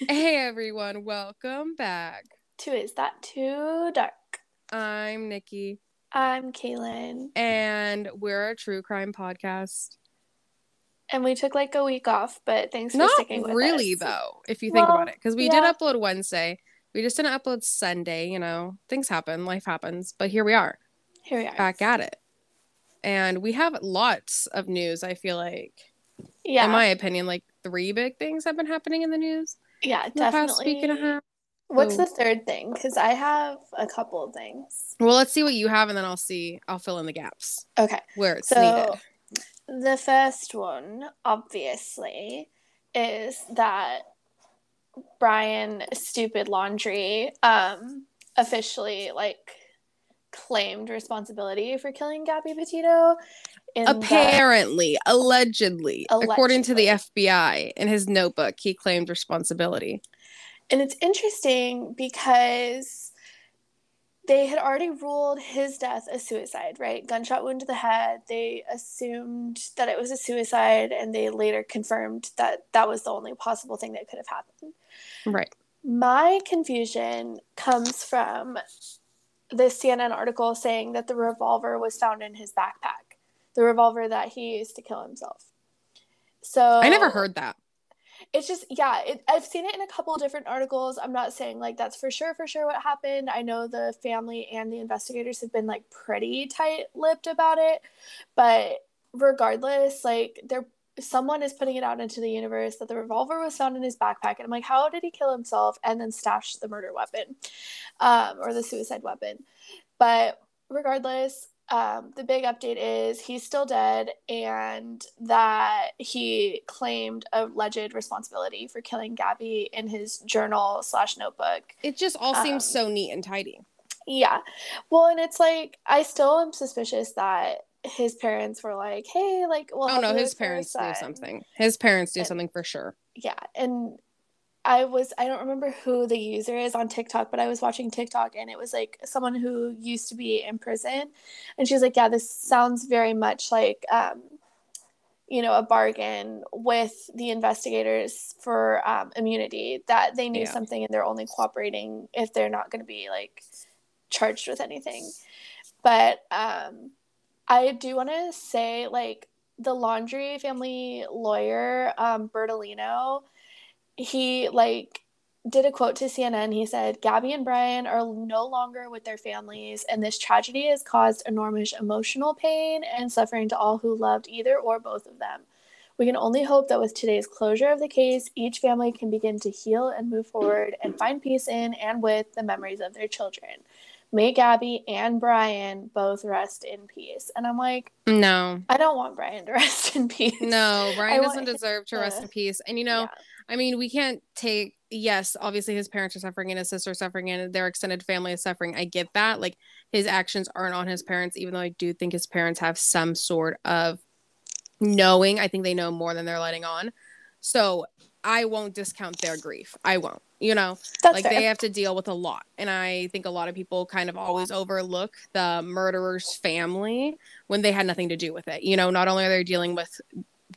Hey everyone, welcome back. To Is That Too Dark? I'm Nikki I'm Kaylin. and we're a true crime podcast. And we took like a week off, but thanks for Not sticking with really us. though, if you think Well, about it, because we yeah. did upload Wednesday. We just didn't upload Sunday, you know. Things happen, life happens, but here we are, Here we are. back at it. And we have lots of news, I feel like. yeah. In my opinion, like three big things have been happening in the news yeah, in the past definitely. week and a half. What's the third thing? Because I have a couple of things. Well, let's see what you have and then I'll see I'll fill in the gaps Okay. where it's So needed. the first one, obviously, is that Brian Stupid Laundrie um officially like claimed responsibility for killing Gabby Petito. Apparently, allegedly, according to the FBI, in his notebook, he claimed responsibility. And it's interesting because they had already ruled his death a suicide, right? Gunshot wound to the head. They assumed that it was a suicide, and they later confirmed that that was the only possible thing that could have happened. Right. My confusion comes from this CNN article saying that the revolver was found in his backpack, the revolver that he used to kill himself. So I never heard that. it's just yeah it, i've seen it in a couple different articles. I'm not saying like that's for sure for sure what happened. I know the family and the investigators have been like pretty tight-lipped about it. But regardless like they're someone is putting it out into the universe that the revolver was found in his backpack. And i'm like how did he kill himself and then stash the murder weapon um, or the suicide weapon? But regardless um, the big update is he's still dead and that he claimed alleged responsibility for killing Gabby in his journal slash notebook. It just all seems Um, so neat and tidy. Yeah. Well, and it's like, I still am suspicious that his parents were like, hey, like, well, Oh no, his parents do something. His parents do And- something for sure. Yeah. And I was, I don't remember who the user is on TikTok, but I was watching TikTok and it was like someone who used to be in prison. And she was like, yeah, this sounds very much like, um, you know, a bargain with the investigators for um, immunity that they knew Yeah. something and they're only cooperating if they're not going to be like charged with anything. But um, I do want to say, like, the Laundrie family lawyer, um, Bertolino, he like did a quote to CNN. He said, Gabby and Brian are no longer with their families, and this tragedy has caused enormous emotional pain and suffering to all who loved either or both of them. We can only hope that with today's closure of the case, each family can begin to heal and move forward and find peace in and with the memories of their children. May Gabby and Brian both rest in peace. And I'm like, No. I don't want Brian to rest in peace. No, Brian want doesn't deserve to rest in peace. And you know, Yeah. I mean, we can't take yes, obviously his parents are suffering and his sister is suffering and their extended family is suffering. I get that. Like his actions aren't on his parents, even though I do think his parents have some sort of knowing. I think they know more than they're letting on. So I won't discount their grief. I won't. You know, That's like fair. they have to deal with a lot. And I think a lot of people kind of always overlook the murderer's family when they had nothing to do with it. You know, not only are they dealing with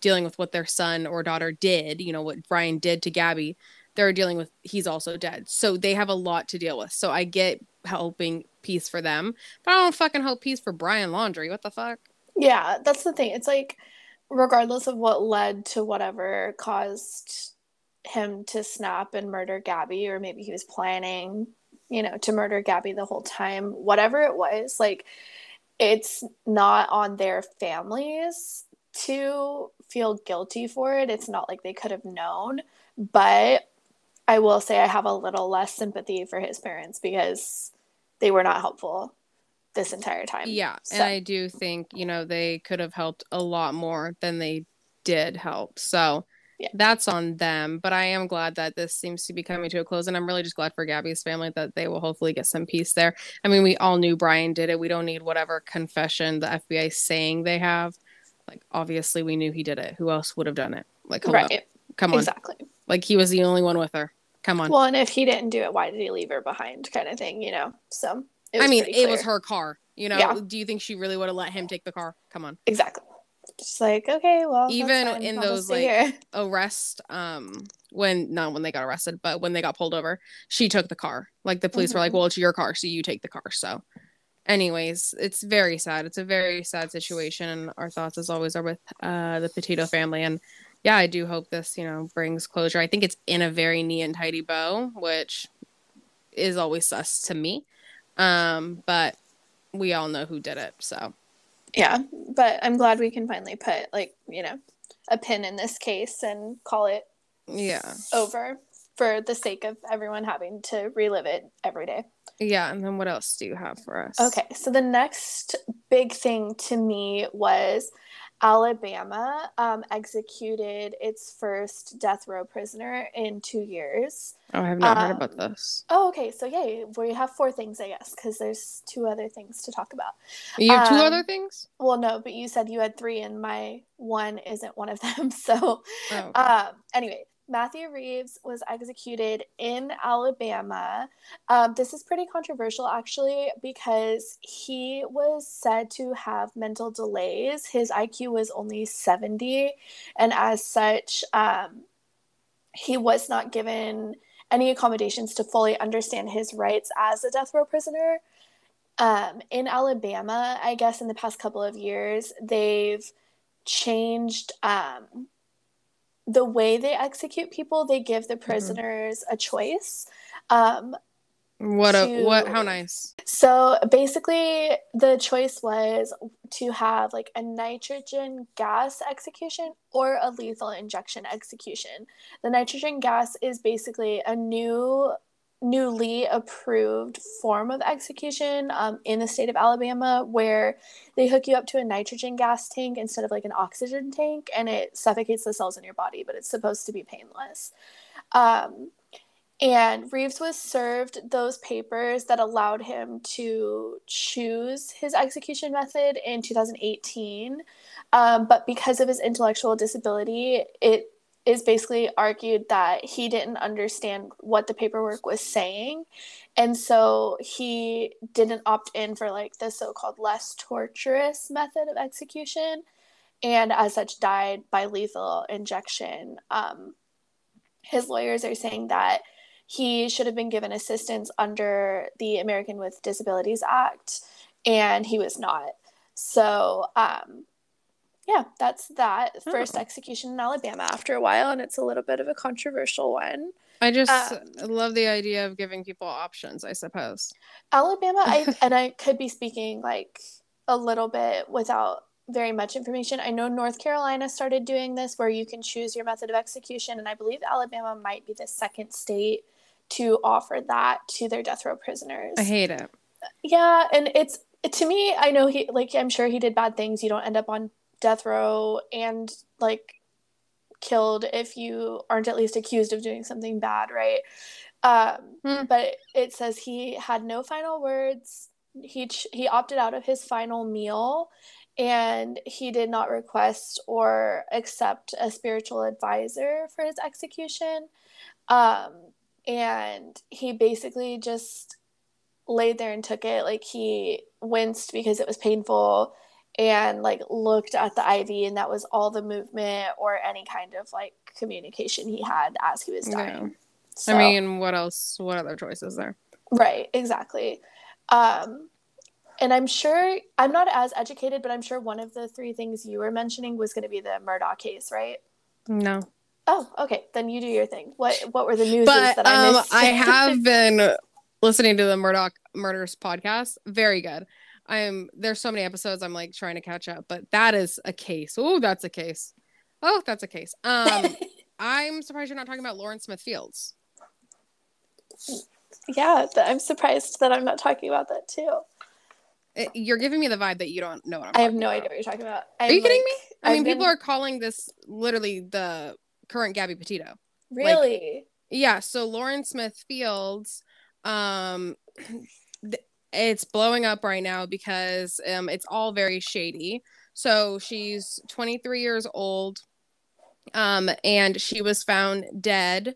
dealing with what their son or daughter did, you know, what Brian did to Gabby, they're dealing with he's also dead. So they have a lot to deal with. So I get helping peace for them, but I don't fucking hope peace for Brian Laundrie. What the fuck? Yeah, that's the thing. It's like, regardless of what led to whatever caused him to snap and murder Gabby, or maybe he was planning, you know, to murder Gabby the whole time, whatever it was, like, it's not on their families to feel guilty for it. It's not like they could have known, but I will say I have a little less sympathy for his parents because they were not helpful this entire time. Yeah, and I do think you know they could have helped a lot more than they did help. So Yeah. that's on them. But I am glad that this seems to be coming to a close, and I'm really just glad for Gabby's family that they will hopefully get some peace there. I mean, we all knew Brian did it. We don't need whatever confession the FBI is saying they have. Like, obviously, we knew he did it. Who else would have done it? Like, hello, Right. come on. Exactly. Like, he was the only one with her. Come on. Well, and if he didn't do it, why did he leave her behind? Kind of thing, you know. So I mean, it was her car. You know, Yeah. do you think she really would have let him take the car? Come on. exactly, Just like, okay, well, even in those like arrest, um, when not when they got arrested, but when they got pulled over, she took the car. Like the police mm-hmm. were like, mm-hmm. "Well, it's your car, so you take the car." So, anyways, it's very sad. It's a very sad situation, and our thoughts, as always, are with uh, the Petito family. And yeah, I do hope this, you know, brings closure. I think it's in a very neat and tidy bow, which is always sus to me. Um, but we all know who did it, so yeah. But I'm glad we can finally put like you know a pin in this case and call it yeah over for the sake of everyone having to relive it every day. Yeah, and then what else do you have for us? Okay, so the next big thing to me was Alabama um, executed its first death row prisoner in two years. Oh, I have not um, heard about this. Oh, okay. So, yay. We have four things, I guess, because there's two other things to talk about. You have um, two other things? Well, no, but you said you had three, and my one isn't one of them. So, oh, okay. um, anyway, Matthew Reeves was executed in Alabama. Um, this is pretty controversial, actually, because he was said to have mental delays. His IQ was only 70, and as such, um, he was not given any accommodations to fully understand his rights as a death row prisoner. Um, in Alabama, I guess in the past couple of years, they've changed um, the way they execute people, they give the mm-hmm. prisoners mm-hmm. a choice. Um, what a what how nice. So basically the choice was to have like a nitrogen gas execution or a lethal injection execution. The nitrogen gas is basically a new newly approved form of execution um, in the state of Alabama where they hook you up to a nitrogen gas tank instead of like an oxygen tank and it suffocates the cells in your body, but it's supposed to be painless. Um, and Reeves was served those papers that allowed him to choose his execution method in 2018. Um, but because of his intellectual disability, it is basically argued that he didn't understand what the paperwork was saying. And so he didn't opt in for like the so-called less torturous method of execution. And as such died by lethal injection. Um, his lawyers are saying that he should have been given assistance under the american with disabilities act and he was not. So um, yeah, that's that oh. first execution in Alabama after a while, and it's a little bit of a controversial one. I just um, love the idea of giving people options, I suppose. Alabama, I and I could be speaking like a little bit without very much information. I know North Carolina started doing this where you can choose your method of execution, and I believe Alabama might be the second state to offer that to their death row prisoners. I hate it. Yeah, and it's to me, I know he like I'm sure he did bad things. You don't end up on death row and like killed if you aren't at least accused of doing something bad, right? Um, hmm. But it says he had no final words. He ch- he opted out of his final meal, and he did not request or accept a spiritual advisor for his execution. Um, and he basically just laid there and took it. Like he winced because it was painful and like looked at the IV and that was all the movement or any kind of like communication he had as he was dying. Yeah. So, I mean, what else? What other choices there? Right, exactly. Um, and I'm sure I'm not as educated, but I'm sure one of the three things you were mentioning was going to be the Murdaugh case, right? No. Oh, okay. Then you do your thing. What What were the news that I um, missed? I have been listening to the Murdaugh Murders podcast. Very good. I'm there's so many episodes I'm like trying to catch up, but that is a case. Oh, that's a case. Oh, that's a case. Um I'm surprised you're not talking about Lauren Smith Fields. Yeah, I'm surprised that I'm not talking about that too. It, you're giving me the vibe that you don't know what I'm I have no about. idea what you're talking about. I'm are you kidding me? I I've mean, been... people are calling this literally the current Gabby Petito. Really? Like, yeah. So Lauren Smith Fields, um, it's blowing up right now because um, it's all very shady. So she's 23 years old, um, and she was found dead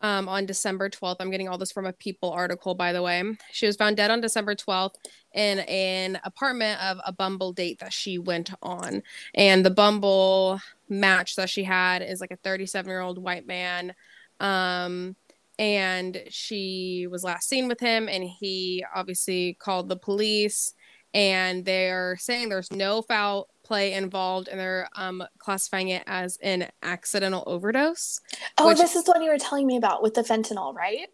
um, on December 12th. I'm getting all this from a People article, by the way. She was found dead on December 12th in an apartment of a Bumble date that she went on. And the Bumble match that she had is like a 37 year old white man. Um, and she was last seen with him, and he obviously called the police. And they're saying there's no foul play involved and they're um, classifying it as an accidental overdose. Oh, which... this is the one you were telling me about with the fentanyl, right?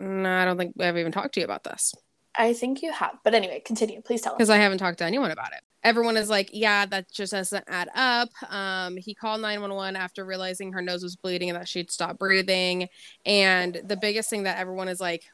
No, I don't think I've even talked to you about this. I think you have. But anyway, continue. Please tell us. Because I haven't talked to anyone about it. Everyone is like, yeah, that just doesn't add up. Um, he called 911 after realizing her nose was bleeding and that she'd stopped breathing. And the biggest thing that everyone is like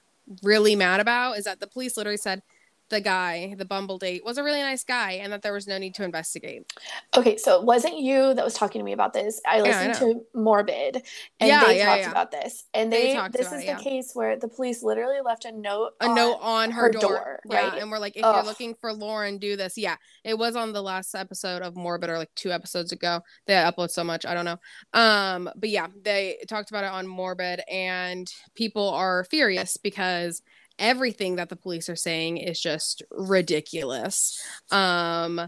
really mad about is that the police literally said, the guy, the Bumble date, was a really nice guy and that there was no need to investigate. Okay, so it wasn't you that was talking to me about this. I listened yeah, I to Morbid and yeah, they yeah, talked about this. And they, they this is the case where the police literally left a note a on note on her, her door, door, right? and we're like if Ugh. you're looking for Lauren, do this. Yeah. It was on the last episode of Morbid or like two episodes ago. They upload so much, I don't know. Um but yeah, they talked about it on Morbid and people are furious because everything that the police are saying is just ridiculous. Um,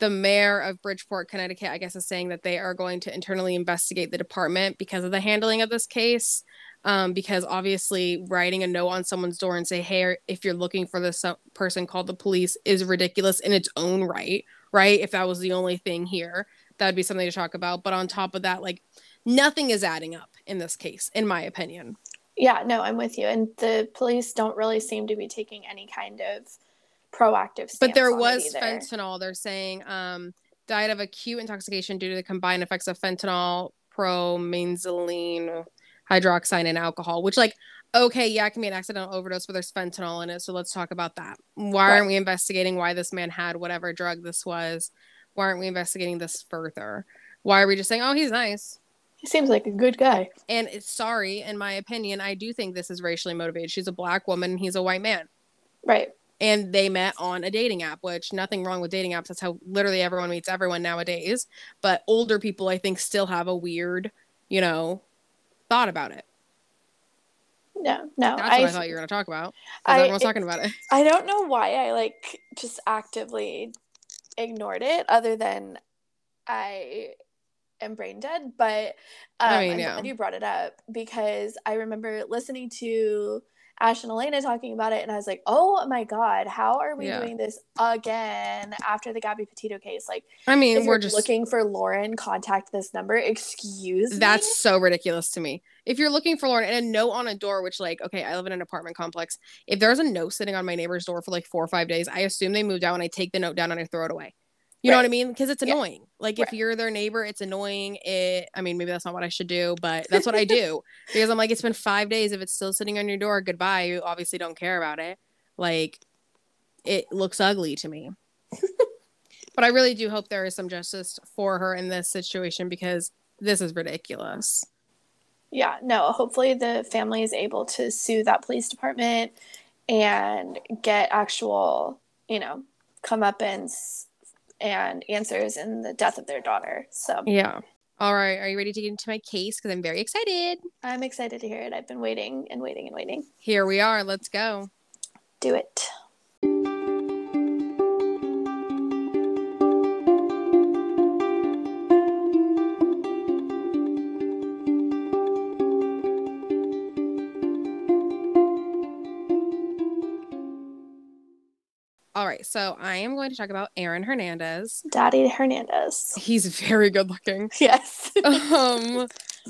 the mayor of Bridgeport, Connecticut, I guess, is saying that they are going to internally investigate the department because of the handling of this case. Um, because obviously, writing a note on someone's door and say, "Hey, if you're looking for this person, call the police," is ridiculous in its own right. Right? If that was the only thing here, that would be something to talk about. But on top of that, like nothing is adding up in this case, in my opinion. Yeah, no, I'm with you. And the police don't really seem to be taking any kind of proactive But there was fentanyl. They're saying um, died of acute intoxication due to the combined effects of fentanyl, promethazine, hydroxyzine, and alcohol, which like okay, yeah, it can be an accidental overdose, but there's fentanyl in it. So let's talk about that. Why right. aren't we investigating why this man had whatever drug this was? Why aren't we investigating this further? Why are we just saying, oh, he's nice? He seems like a good guy. And it's sorry, in my opinion, I do think this is racially motivated. She's a black woman, he's a white man. Right. And they met on a dating app, which nothing wrong with dating apps. That's how literally everyone meets everyone nowadays. But older people, I think, still have a weird, you know, thought about it. No, no. That's I, what I thought you were going to talk about. I, everyone's it, talking about it. I don't know why I like just actively ignored it, other than I am brain dead, but um, I mean, I'm yeah. glad you brought it up because I remember listening to Ash and Alaina talking about it, and I was like, "Oh my god, how are we yeah. doing this again after the Gabby Petito case?" Like, I mean, we're just looking for Lauren. Contact this number. Excuse me. That's so ridiculous to me. If you're looking for Lauren and a note on a door, which like, okay, I live in an apartment complex. If there's a note sitting on my neighbor's door for like four or five days, I assume they moved out, and I take the note down and I throw it away. You right. know what I mean? Because it's annoying. Like right. if you're their neighbor, it's annoying. It. I mean, maybe that's not what I should do, but that's what I do because I'm like, it's been five days. If it's still sitting on your door, goodbye. You obviously don't care about it. Like, it looks ugly to me. but I really do hope there is some justice for her in this situation because this is ridiculous. Yeah. No. Hopefully, the family is able to sue that police department and get actual, you know, comeuppance and answers in the death of their daughter. So, yeah. All right. Are you ready to get into my case? Because I'm very excited. I'm excited to hear it. I've been waiting and waiting and waiting. Here we are. Let's go. Do it. So I am going to talk about Aaron Hernandez. Daddy Hernandez. He's very good looking. Yes. um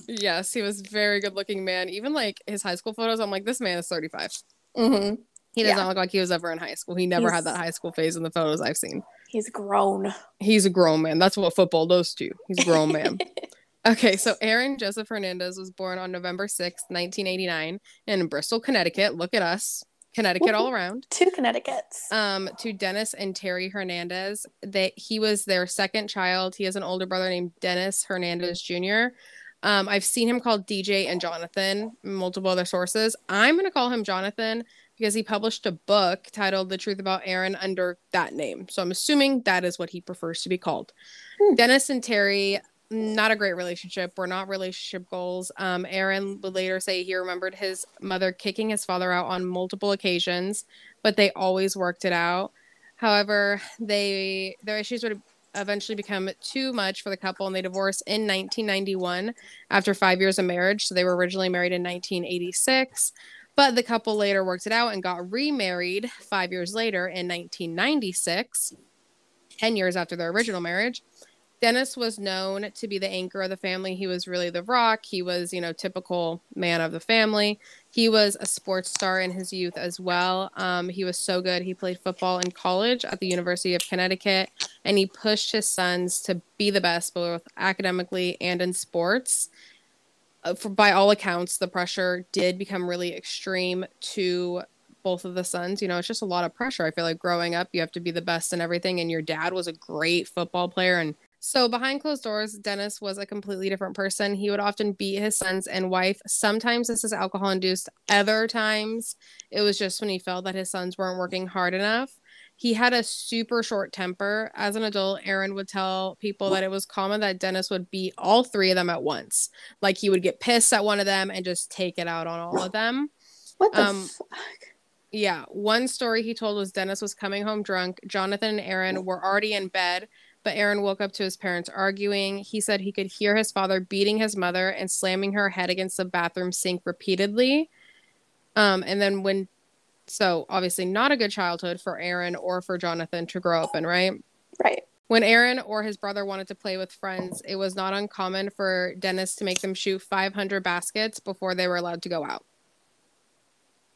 yes, he was very good looking man. Even like his high school photos, I'm like, this man is 35. Mm-hmm. He does yeah. not look like he was ever in high school. He never he's, had that high school phase in the photos I've seen. He's grown. He's a grown man. That's what football does to you. He's a grown man. okay, so Aaron Joseph Hernandez was born on November 6th, 1989 in Bristol, Connecticut. Look at us. Connecticut all around. Two Connecticut's. Um, to Dennis and Terry Hernandez. That he was their second child. He has an older brother named Dennis Hernandez Jr. Um, I've seen him called DJ and Jonathan, multiple other sources. I'm gonna call him Jonathan because he published a book titled The Truth About Aaron under that name. So I'm assuming that is what he prefers to be called. Hmm. Dennis and Terry not a great relationship. Were not relationship goals. Um, Aaron would later say he remembered his mother kicking his father out on multiple occasions, but they always worked it out. However, they their issues would eventually become too much for the couple and they divorced in 1991 after five years of marriage. So they were originally married in 1986. But the couple later worked it out and got remarried five years later in 1996, 10 years after their original marriage. Dennis was known to be the anchor of the family. He was really the rock. He was, you know, typical man of the family. He was a sports star in his youth as well. Um, he was so good. He played football in college at the University of Connecticut, and he pushed his sons to be the best, both academically and in sports. Uh, for, by all accounts, the pressure did become really extreme to both of the sons. You know, it's just a lot of pressure. I feel like growing up, you have to be the best in everything, and your dad was a great football player and so behind closed doors, Dennis was a completely different person. He would often beat his sons and wife. Sometimes this is alcohol induced. Other times it was just when he felt that his sons weren't working hard enough. He had a super short temper. As an adult, Aaron would tell people that it was common that Dennis would beat all three of them at once. Like he would get pissed at one of them and just take it out on all of them. What the um, fuck? Yeah. One story he told was Dennis was coming home drunk. Jonathan and Aaron were already in bed but Aaron woke up to his parents arguing. He said he could hear his father beating his mother and slamming her head against the bathroom sink repeatedly. Um, and then when, so obviously not a good childhood for Aaron or for Jonathan to grow up in, right? Right. When Aaron or his brother wanted to play with friends, it was not uncommon for Dennis to make them shoot 500 baskets before they were allowed to go out.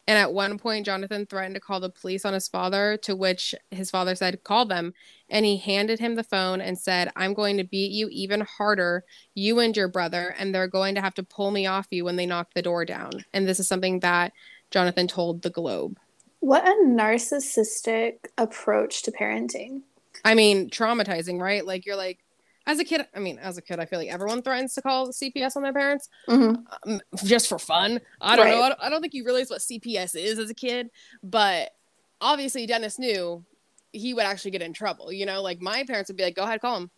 And at one point, Jonathan threatened to call the police on his father, to which his father said, Call them. And he handed him the phone and said, I'm going to beat you even harder, you and your brother, and they're going to have to pull me off you when they knock the door down. And this is something that Jonathan told the Globe. What a narcissistic approach to parenting. I mean, traumatizing, right? Like, you're like, as a kid, I mean, as a kid, I feel like everyone threatens to call CPS on their parents mm-hmm. um, just for fun. I don't right. know. I don't, I don't think you realize what CPS is as a kid, but obviously Dennis knew he would actually get in trouble. You know, like my parents would be like, "Go ahead, call him."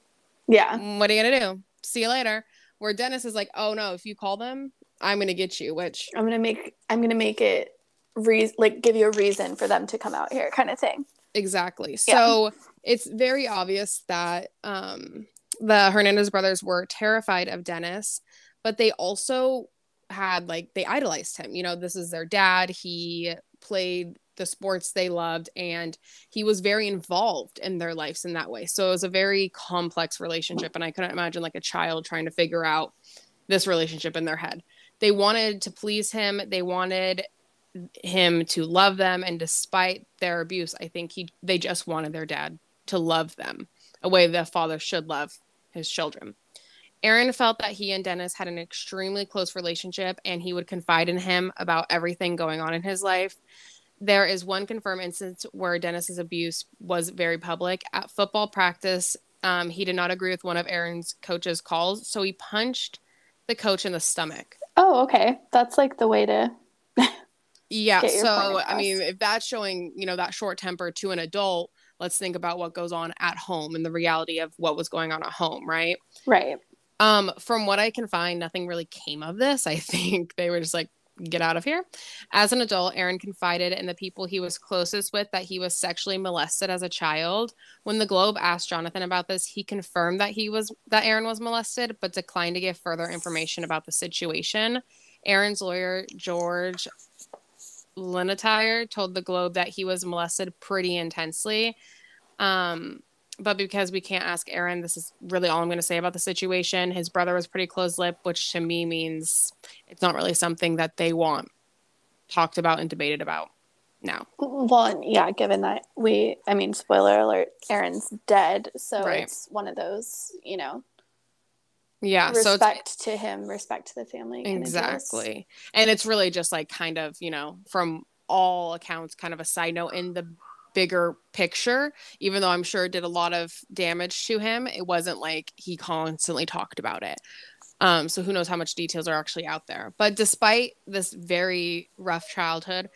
Yeah. Mm, what are you gonna do? See you later. Where Dennis is like, "Oh no, if you call them, I'm gonna get you." Which I'm gonna make. I'm gonna make it re- like give you a reason for them to come out here, kind of thing. Exactly. Yeah. So it's very obvious that um the Hernandez brothers were terrified of Dennis, but they also had like they idolized him. You know, this is their dad. He played the sports they loved and he was very involved in their lives in that way. So it was a very complex relationship and I couldn't imagine like a child trying to figure out this relationship in their head. They wanted to please him. They wanted him to love them and despite their abuse, I think he they just wanted their dad to love them a way the father should love his children. Aaron felt that he and Dennis had an extremely close relationship and he would confide in him about everything going on in his life. There is one confirmed instance where Dennis's abuse was very public. At football practice, um, he did not agree with one of Aaron's coach's calls, so he punched the coach in the stomach. Oh, okay. That's like the way to. yeah. So, I mean, if that's showing, you know, that short temper to an adult, let's think about what goes on at home and the reality of what was going on at home, right? Right. Um, from what I can find, nothing really came of this. I think they were just like, get out of here. As an adult, Aaron confided in the people he was closest with that he was sexually molested as a child. When the Globe asked Jonathan about this, he confirmed that he was that Aaron was molested, but declined to give further information about the situation. Aaron's lawyer, George Leontire told the Globe that he was molested pretty intensely. Um, but because we can't ask Aaron, this is really all I'm going to say about the situation. His brother was pretty close lip, which to me means it's not really something that they want talked about and debated about now. Well, yeah, given that we, I mean, spoiler alert, Aaron's dead. So right. it's one of those, you know, yeah respect so to him respect to the family exactly. And it's really just like kind of you know from all accounts kind of a side note in the bigger picture even though i'm sure it did a lot of damage to him it wasn't like he constantly talked about it. Um, so who knows how much details are actually out there. But despite this very rough childhood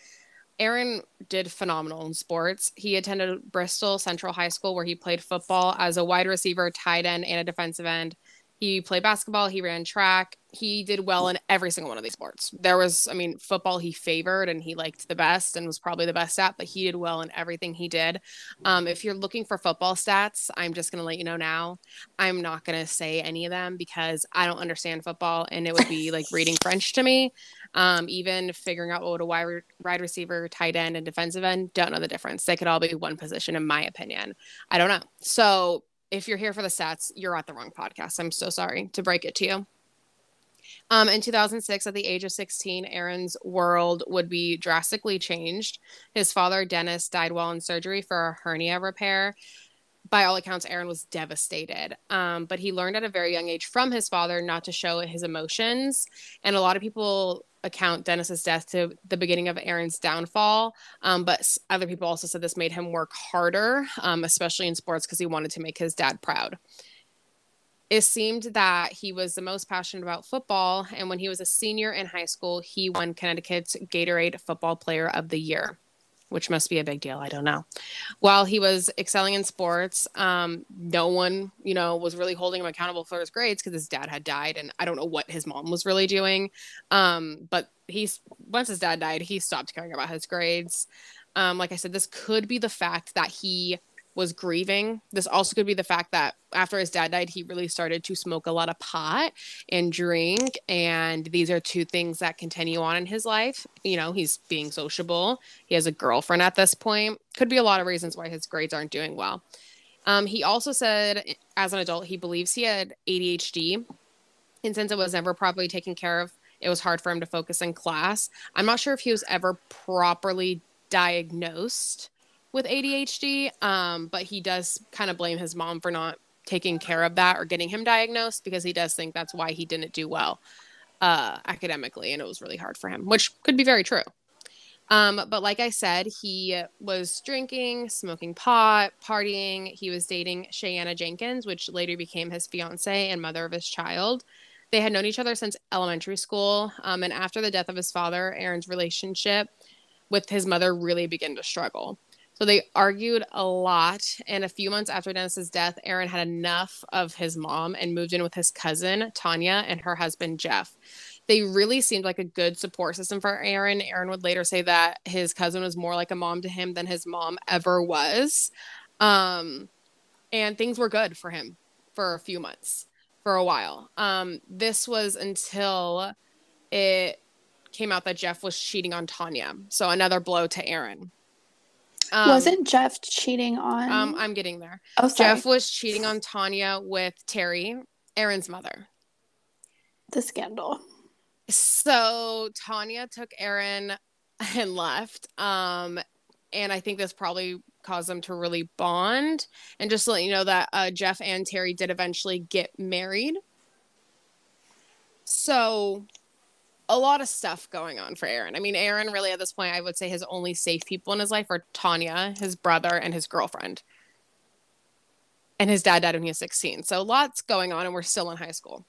aaron did phenomenal in sports. He attended bristol central high school where he played football as a wide receiver tight end and a defensive end He played basketball, he ran track, he did well in every single one of these sports. There was, I mean, football he favored and he liked the best and was probably the best at, but he did well in everything he did. Um, if you're looking for football stats, I'm just going to let you know now. I'm not going to say any of them because I don't understand football and it would be like reading French to me. Um, even figuring out what a wide, wide receiver, tight end, and defensive end, don't know the difference. They could all be one position, in my opinion. I don't know. So if you're here for the stats, you're at the wrong podcast. I'm so sorry to break it to you. Um, in 2006, at the age of 16, Aaron's world would be drastically changed. His father, Dennis, died while in surgery for a hernia repair. By all accounts, Aaron was devastated. Um, but he learned at a very young age from his father not to show his emotions. And a lot of people account Dennis's death to the beginning of Aaron's downfall. Um, but other people also said this made him work harder, um, especially in sports, because he wanted to make his dad proud. It seemed that he was the most passionate about football. And when he was a senior in high school, he won Connecticut's Gatorade Football Player of the Year which must be a big deal. I don't know. While he was excelling in sports, um, no one, you know, was really holding him accountable for his grades because his dad had died, and I don't know what his mom was really doing. Um, but he's once his dad died, he stopped caring about his grades. Um, like I said, this could be the fact that he was grieving. This also could be the fact that after his dad died, he really started to smoke a lot of pot and drink. And these are two things that continue on in his life. You know, he's being sociable, he has a girlfriend at this point. Could be a lot of reasons why his grades aren't doing well. Um, he also said, as an adult, he believes he had ADHD. And since it was never properly taken care of, it was hard for him to focus in class. I'm not sure if he was ever properly diagnosed with ADHD, um, but he does kind of blame his mom for not taking care of that or getting him diagnosed because he does think that's why he didn't do well uh, academically and it was really hard for him, which could be very true. Um, but like I said, he was drinking, smoking pot, partying. He was dating Shayanna Jenkins, which later became his fiance and mother of his child. They had known each other since elementary school. Um, and after the death of his father, Aaron's relationship with his mother really began to struggle. So they argued a lot. And a few months after Dennis's death, Aaron had enough of his mom and moved in with his cousin, Tanya, and her husband, Jeff. They really seemed like a good support system for Aaron. Aaron would later say that his cousin was more like a mom to him than his mom ever was. Um, and things were good for him for a few months, for a while. Um, this was until it came out that Jeff was cheating on Tanya. So another blow to Aaron. Um, Wasn't Jeff cheating on? Um, I'm getting there. Oh, sorry. Jeff was cheating on Tanya with Terry, Aaron's mother. The scandal. So Tanya took Aaron and left. Um, and I think this probably caused them to really bond. And just to let you know that uh, Jeff and Terry did eventually get married. So a lot of stuff going on for Aaron. I mean, Aaron really at this point, I would say his only safe people in his life are Tanya, his brother, and his girlfriend. And his dad died when he was 16. So lots going on, and we're still in high school.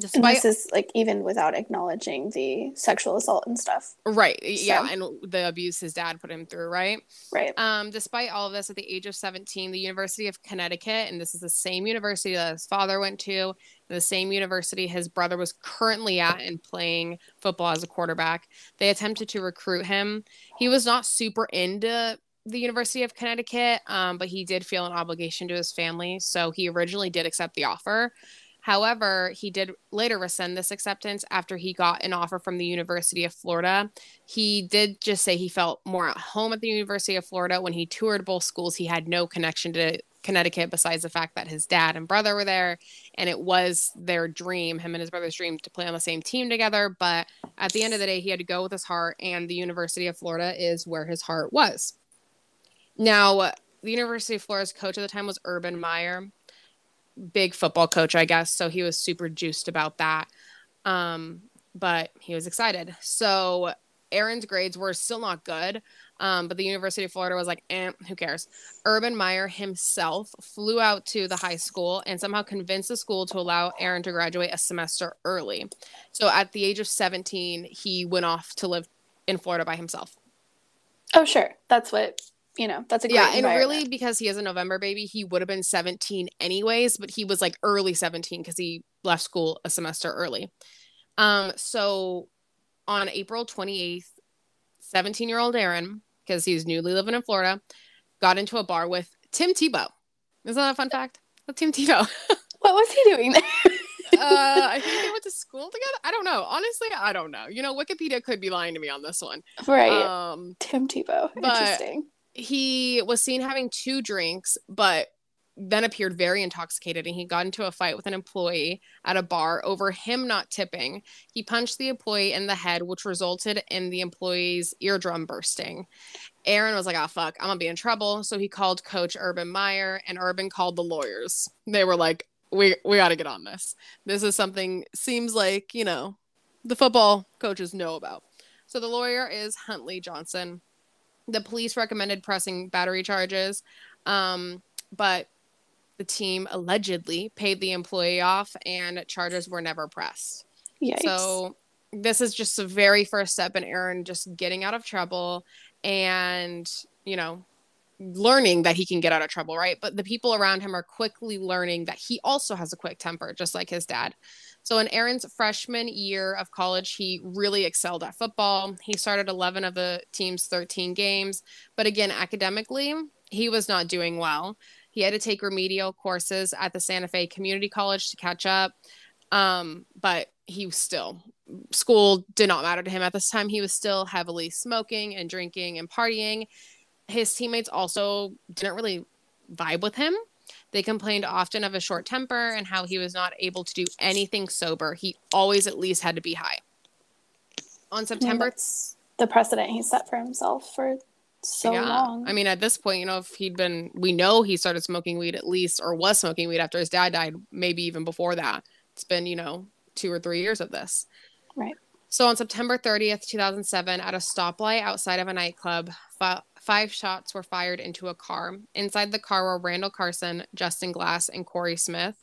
Despite, and this is like even without acknowledging the sexual assault and stuff. Right. So. Yeah. And the abuse his dad put him through. Right. Right. Um, despite all of this, at the age of 17, the University of Connecticut, and this is the same university that his father went to, the same university his brother was currently at and playing football as a quarterback. They attempted to recruit him. He was not super into the University of Connecticut, um, but he did feel an obligation to his family. So he originally did accept the offer. However, he did later rescind this acceptance after he got an offer from the University of Florida. He did just say he felt more at home at the University of Florida. When he toured both schools, he had no connection to Connecticut besides the fact that his dad and brother were there and it was their dream him and his brother's dream to play on the same team together but at the end of the day he had to go with his heart and the University of Florida is where his heart was now the University of Florida's coach at the time was Urban Meyer big football coach I guess so he was super juiced about that um but he was excited so Aaron's grades were still not good um, but the University of Florida was like, eh, who cares? Urban Meyer himself flew out to the high school and somehow convinced the school to allow Aaron to graduate a semester early. So at the age of 17, he went off to live in Florida by himself. Oh, sure. That's what you know, that's a great yeah, and really because he is a November baby, he would have been 17 anyways, but he was like early 17 because he left school a semester early. Um, so on April 28th, 17 year old Aaron, because he's newly living in Florida, got into a bar with Tim Tebow. Isn't that a fun fact? With Tim Tebow. what was he doing there? uh, I think they went to school together. I don't know. Honestly, I don't know. You know, Wikipedia could be lying to me on this one. Right. Um, Tim Tebow. Interesting. He was seen having two drinks, but then appeared very intoxicated and he got into a fight with an employee at a bar over him not tipping. He punched the employee in the head, which resulted in the employee's eardrum bursting. Aaron was like, oh, fuck, I'm gonna be in trouble. So he called coach Urban Meyer and Urban called the lawyers. They were like, we, we got to get on this. This is something seems like, you know, the football coaches know about. So the lawyer is Huntley Johnson. The police recommended pressing battery charges. Um, but the team allegedly paid the employee off and charges were never pressed. Yikes. So this is just the very first step in Aaron just getting out of trouble and, you know, learning that he can get out of trouble, right? But the people around him are quickly learning that he also has a quick temper, just like his dad. So in Aaron's freshman year of college, he really excelled at football. He started 11 of the team's 13 games, but again, academically, he was not doing well. He had to take remedial courses at the Santa Fe Community College to catch up. Um, but he was still school did not matter to him at this time. He was still heavily smoking and drinking and partying. His teammates also didn't really vibe with him. They complained often of a short temper and how he was not able to do anything sober. He always at least had to be high. On September yeah, the precedent he set for himself for so yeah. long. I mean, at this point, you know, if he'd been, we know he started smoking weed at least, or was smoking weed after his dad died, maybe even before that. It's been, you know, two or three years of this. Right. So on September 30th, 2007, at a stoplight outside of a nightclub, five shots were fired into a car. Inside the car were Randall Cason, Justin Glass, and Corey Smith.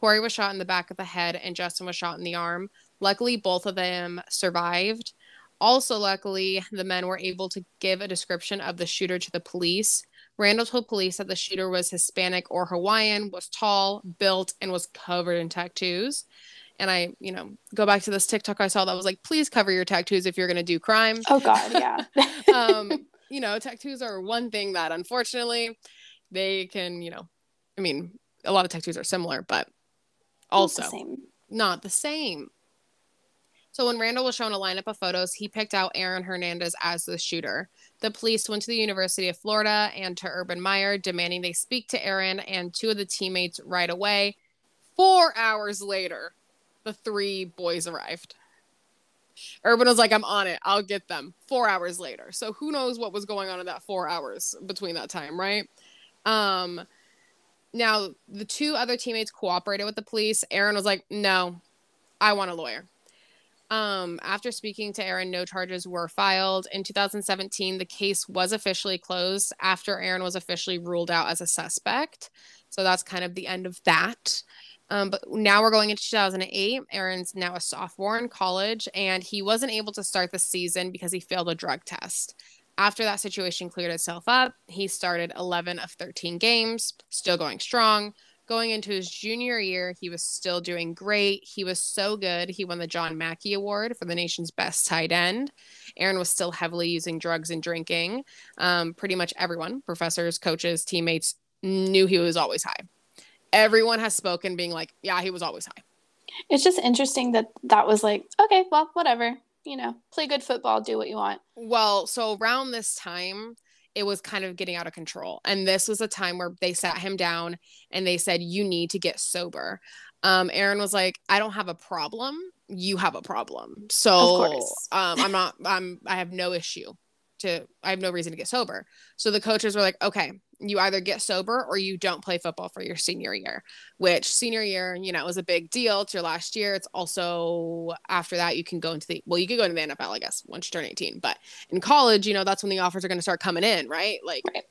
Corey was shot in the back of the head, and Justin was shot in the arm. Luckily, both of them survived. Also, luckily, the men were able to give a description of the shooter to the police. Randall told police that the shooter was Hispanic or Hawaiian, was tall, built, and was covered in tattoos. And I, you know, go back to this TikTok I saw that was like, please cover your tattoos if you're going to do crime. Oh, God, yeah. um, you know, tattoos are one thing that unfortunately they can, you know, I mean, a lot of tattoos are similar, but also not the same. Not the same. So when Randall was shown a lineup of photos, he picked out Aaron Hernandez as the shooter. The police went to the University of Florida and to Urban Meyer, demanding they speak to Aaron and two of the teammates right away. Four hours later, the three boys arrived. Urban was like, I'm on it. I'll get them. Four hours later. So who knows what was going on in that four hours between that time, right? Um, now, the two other teammates cooperated with the police. Aaron was like, No, I want a lawyer. Um, after speaking to Aaron, no charges were filed. In 2017, the case was officially closed after Aaron was officially ruled out as a suspect. So that's kind of the end of that. Um, but now we're going into 2008. Aaron's now a sophomore in college, and he wasn't able to start the season because he failed a drug test. After that situation cleared itself up, he started 11 of 13 games, still going strong. Going into his junior year, he was still doing great. He was so good. He won the John Mackey Award for the nation's best tight end. Aaron was still heavily using drugs and drinking. Um, pretty much everyone, professors, coaches, teammates, knew he was always high. Everyone has spoken, being like, yeah, he was always high. It's just interesting that that was like, okay, well, whatever. You know, play good football, do what you want. Well, so around this time, it was kind of getting out of control. And this was a time where they sat him down and they said, You need to get sober. Um, Aaron was like, I don't have a problem. You have a problem. So um, I'm not, I'm, I have no issue to, I have no reason to get sober. So the coaches were like, Okay, you either get sober or you don't play football for your senior year, which senior year, you know, was a big deal. It's your last year. It's also after that, you can go into the, well, you could go into the NFL, I guess, once you turn 18. But in college, you know, that's when the offers are going to start coming in, right? Like, right.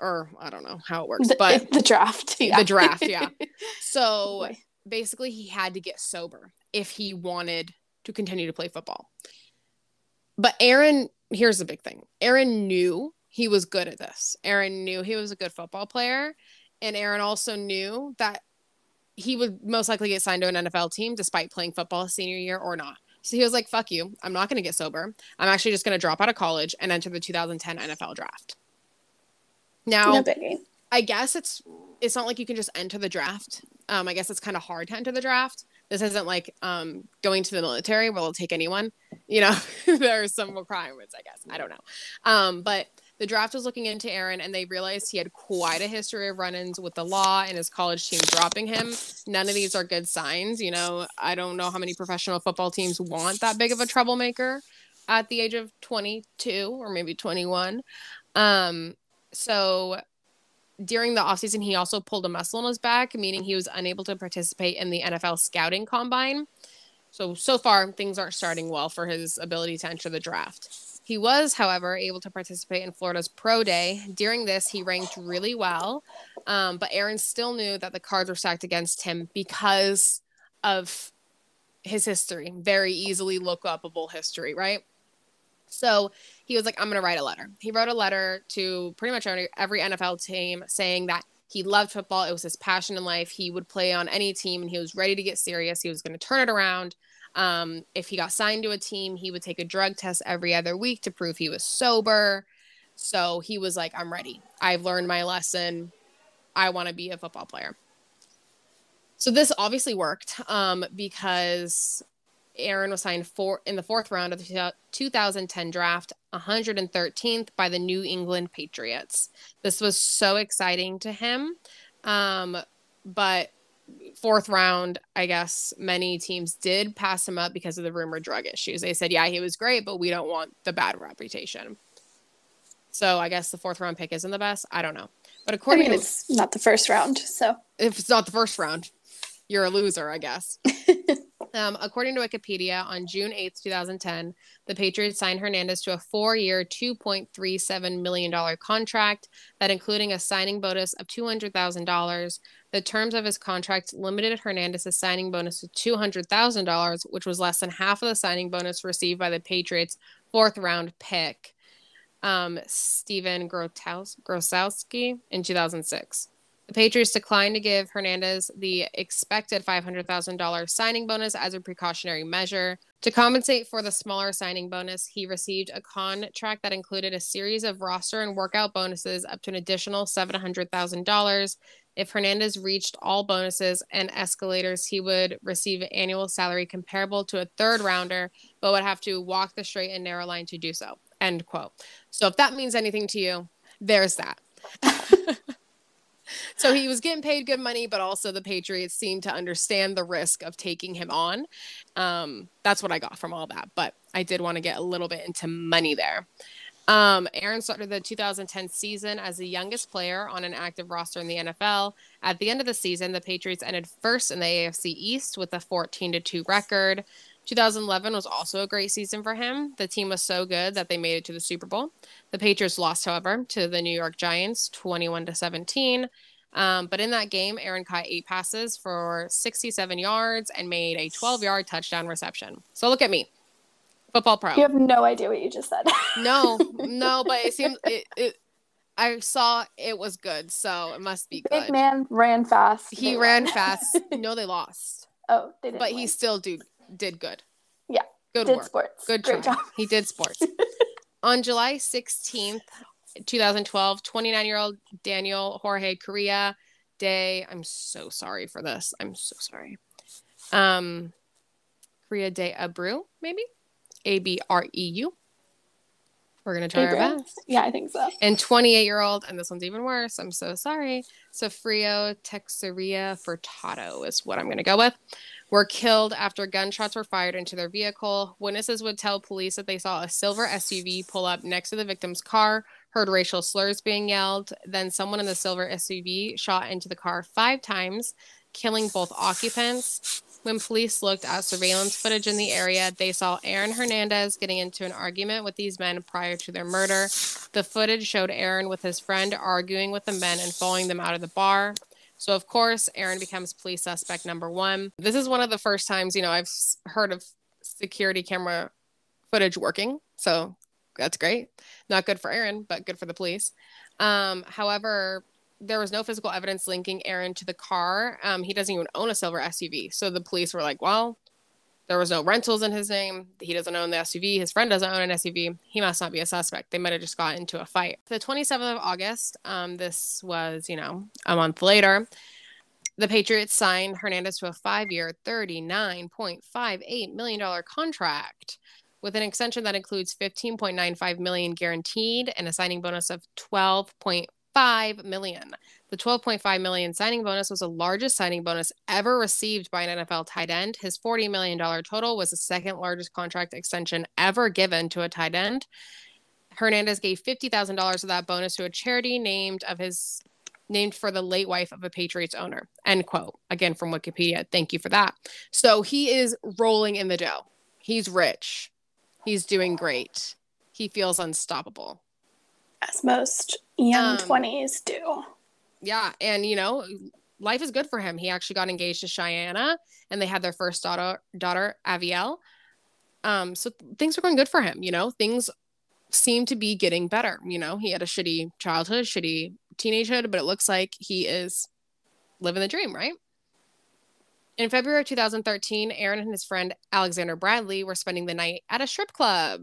or I don't know how it works, the, but the draft. Yeah. The draft. Yeah. so basically, he had to get sober if he wanted to continue to play football. But Aaron, here's the big thing Aaron knew he was good at this. Aaron knew he was a good football player. And Aaron also knew that he would most likely get signed to an NFL team despite playing football senior year or not. So he was like, fuck you. I'm not going to get sober. I'm actually just going to drop out of college and enter the 2010 NFL draft. Now, No. I guess it's it's not like you can just enter the draft. Um, I guess it's kind of hard to enter the draft. This isn't like um, going to the military where they'll take anyone. You know, there are some requirements, I guess. I don't know. Um, but the draft was looking into Aaron and they realized he had quite a history of run ins with the law and his college team dropping him. None of these are good signs. You know, I don't know how many professional football teams want that big of a troublemaker at the age of 22 or maybe 21. Um, so during the offseason, he also pulled a muscle in his back, meaning he was unable to participate in the NFL scouting combine. So, so far, things aren't starting well for his ability to enter the draft. He was, however, able to participate in Florida's Pro Day. During this, he ranked really well, um, but Aaron still knew that the cards were stacked against him because of his history, very easily look upable history, right? So he was like, I'm going to write a letter. He wrote a letter to pretty much every, every NFL team saying that he loved football. It was his passion in life. He would play on any team and he was ready to get serious. He was going to turn it around. Um, if he got signed to a team, he would take a drug test every other week to prove he was sober. So he was like, I'm ready. I've learned my lesson. I want to be a football player. So this obviously worked um, because Aaron was signed for in the fourth round of the 2010 draft, 113th by the New England Patriots. This was so exciting to him. Um, but fourth round, I guess many teams did pass him up because of the rumored drug issues. They said, yeah, he was great, but we don't want the bad reputation. So I guess the fourth round pick isn't the best. I don't know. But I according mean, to it's not the first round, so if it's not the first round, you're a loser, I guess. um, according to Wikipedia, on June 8th, 2010, the Patriots signed Hernandez to a four year, $2.37 million contract that including a signing bonus of $200,000. The terms of his contract limited Hernandez's signing bonus to $200,000, which was less than half of the signing bonus received by the Patriots' fourth round pick, um, Steven Grotaus- Grosowski, in 2006. The Patriots declined to give Hernandez the expected $500,000 signing bonus as a precautionary measure. To compensate for the smaller signing bonus, he received a contract that included a series of roster and workout bonuses up to an additional $700,000. If Hernandez reached all bonuses and escalators, he would receive an annual salary comparable to a third rounder, but would have to walk the straight and narrow line to do so. End quote. So if that means anything to you, there's that. so he was getting paid good money, but also the Patriots seemed to understand the risk of taking him on. Um, that's what I got from all that. But I did want to get a little bit into money there. Um, Aaron started the 2010 season as the youngest player on an active roster in the NFL. At the end of the season, the Patriots ended first in the AFC East with a 14 to 2 record. 2011 was also a great season for him. The team was so good that they made it to the Super Bowl. The Patriots lost, however, to the New York Giants 21 to 17. Um, but in that game, Aaron caught eight passes for 67 yards and made a 12 yard touchdown reception. So look at me, football pro. you have no idea what you just said. No, no, but it seemed it, it. I saw it was good, so it must be good. Big man ran fast. He ran fast. No, they lost, oh, they didn't. but he still do did good. Yeah, good did work. sports. Good Great try. job. He did sports. On July 16th, 2012, 29 year old Daniel Jorge Correa Day. I'm so sorry for this. I'm so sorry. Um, Correa de Abreu, maybe? A B R E U. We're going to try our best. Yeah, I think so. And 28 year old, and this one's even worse. I'm so sorry. Sofrio Texeria Furtado is what I'm going to go with. Were killed after gunshots were fired into their vehicle. Witnesses would tell police that they saw a silver SUV pull up next to the victim's car, heard racial slurs being yelled. Then someone in the silver SUV shot into the car five times, killing both occupants. When police looked at surveillance footage in the area, they saw Aaron Hernandez getting into an argument with these men prior to their murder. The footage showed Aaron with his friend arguing with the men and following them out of the bar. So, of course, Aaron becomes police suspect number one. This is one of the first times, you know, I've heard of security camera footage working. So, that's great. Not good for Aaron, but good for the police. Um, however, there was no physical evidence linking Aaron to the car. Um, he doesn't even own a silver SUV. So the police were like, well, there was no rentals in his name. He doesn't own the SUV. His friend doesn't own an SUV. He must not be a suspect. They might have just got into a fight. The 27th of August, um, this was, you know, a month later, the Patriots signed Hernandez to a five year, $39.58 million contract with an extension that includes 15.95 million guaranteed and a signing bonus of 12.5 million. The 12.5 million signing bonus was the largest signing bonus ever received by an NFL tight end. His 40 million dollar total was the second largest contract extension ever given to a tight end. Hernandez gave $50,000 of that bonus to a charity named of his named for the late wife of a Patriots owner. End quote. Again from Wikipedia. Thank you for that. So he is rolling in the dough. He's rich. He's doing great. He feels unstoppable. As most young um, 20s do. Yeah. And, you know, life is good for him. He actually got engaged to Cheyenne and they had their first daughter, daughter Avielle. Um, so things are going good for him. You know, things seem to be getting better. You know, he had a shitty childhood, shitty teenagehood, but it looks like he is living the dream, right? In February 2013, Aaron and his friend Alexander Bradley were spending the night at a strip club.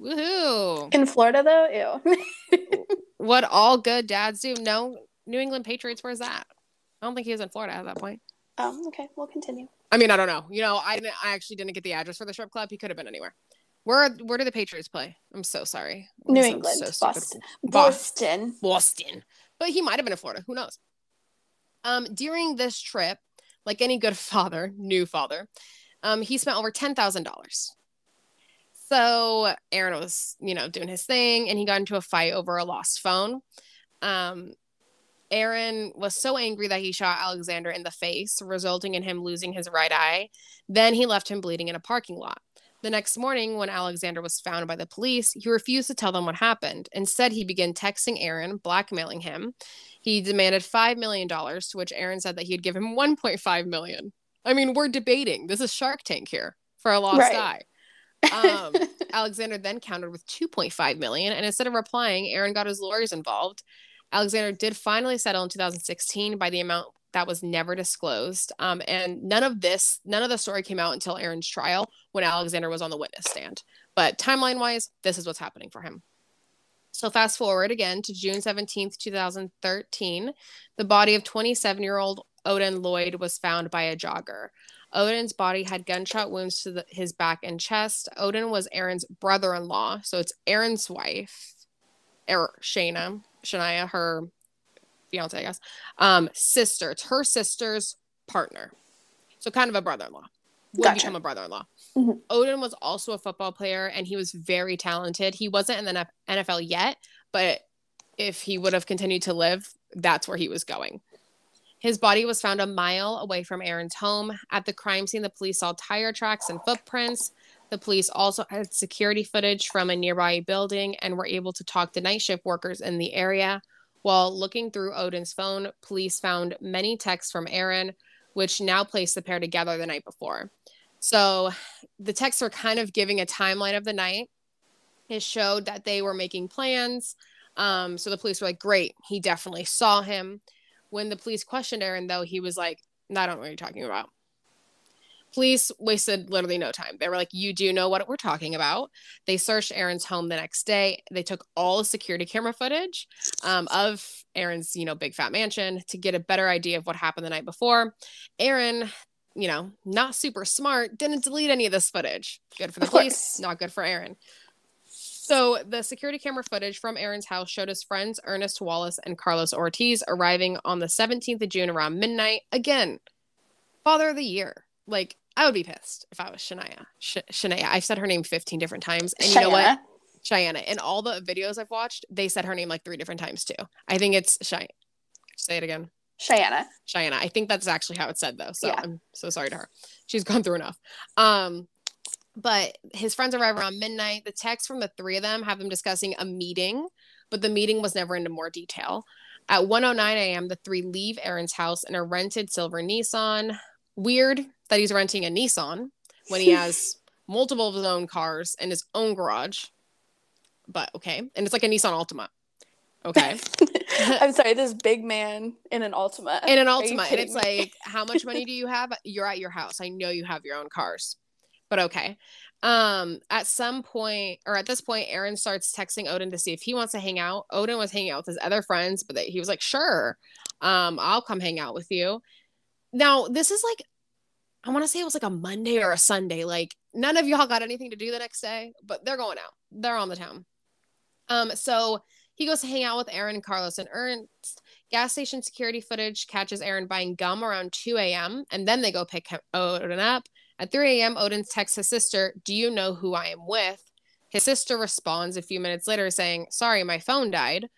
Woohoo! In Florida, though, ew. what all good dads do. No, New England Patriots. Where's that? I don't think he was in Florida at that point. Oh, okay. We'll continue. I mean, I don't know. You know, I didn't, I actually didn't get the address for the strip club. He could have been anywhere. Where where do the Patriots play? I'm so sorry. New England, so Boston. Boston. Boston. But he might have been in Florida. Who knows? Um, during this trip, like any good father, new father, um, he spent over ten thousand dollars. So Aaron was, you know, doing his thing, and he got into a fight over a lost phone. Um, Aaron was so angry that he shot Alexander in the face, resulting in him losing his right eye. Then he left him bleeding in a parking lot. The next morning, when Alexander was found by the police, he refused to tell them what happened. Instead, he began texting Aaron, blackmailing him. He demanded $5 million, to which Aaron said that he'd give him 1.5 million. I mean, we're debating. This is Shark Tank here for a lost right. eye. Um, Alexander then countered with 2.5 million, and instead of replying, Aaron got his lawyers involved. Alexander did finally settle in 2016 by the amount that was never disclosed. Um, and none of this, none of the story came out until Aaron's trial when Alexander was on the witness stand. But timeline wise, this is what's happening for him. So fast forward again to June 17th, 2013. The body of 27 year old Odin Lloyd was found by a jogger. Odin's body had gunshot wounds to the, his back and chest. Odin was Aaron's brother in law. So it's Aaron's wife, er, Shayna, Shania, her fiance, I guess, um, sister. It's her sister's partner. So kind of a brother-in-law. Would gotcha. become a brother-in-law. Mm-hmm. Odin was also a football player and he was very talented. He wasn't in the NFL yet, but if he would have continued to live, that's where he was going. His body was found a mile away from Aaron's home. At the crime scene, the police saw tire tracks and footprints. The police also had security footage from a nearby building and were able to talk to night shift workers in the area. While looking through Odin's phone, police found many texts from Aaron, which now placed the pair together the night before. So the texts were kind of giving a timeline of the night. It showed that they were making plans. Um, so the police were like, great, he definitely saw him. When the police questioned Aaron, though, he was like, I don't know what you're talking about police wasted literally no time. They were like, You do know what we're talking about. They searched Aaron's home the next day. They took all the security camera footage um, of Aaron's, you know, big fat mansion to get a better idea of what happened the night before. Aaron, you know, not super smart, didn't delete any of this footage. Good for the police, not good for Aaron. So the security camera footage from Aaron's house showed his friends Ernest Wallace and Carlos Ortiz arriving on the 17th of June around midnight. Again, father of the year like I would be pissed if I was Shania. Sh- Shania. I've said her name 15 different times. And you know what? Cheyenne. In all the videos I've watched, they said her name like three different times too. I think it's Cheyenne. Say it again. Cheyenne. Cheyenne. I think that's actually how it's said though. So yeah. I'm so sorry to her. She's gone through enough. Um, but his friends arrive around midnight. The text from the three of them have them discussing a meeting, but the meeting was never into more detail. At 1:09 a.m., the three leave Aaron's house in a rented silver Nissan. Weird that he's renting a Nissan when he has multiple of his own cars in his own garage. but okay. And it's like a Nissan Altima. Okay. I'm sorry, this big man in an Altima. In an Altima. And it's me? like, how much money do you have? You're at your house. I know you have your own cars. But okay. Um, at some point, or at this point, Aaron starts texting Odin to see if he wants to hang out. Odin was hanging out with his other friends, but he was like, sure, um, I'll come hang out with you. Now, this is like, I want to say it was like a Monday or a Sunday. Like, none of y'all got anything to do the next day, but they're going out. They're on the town. Um, so he goes to hang out with Aaron, Carlos, and Ernst. Gas station security footage catches Aaron buying gum around 2 a.m. and then they go pick Odin up. At 3 a.m., Odin texts his sister, Do you know who I am with? His sister responds a few minutes later saying, Sorry, my phone died.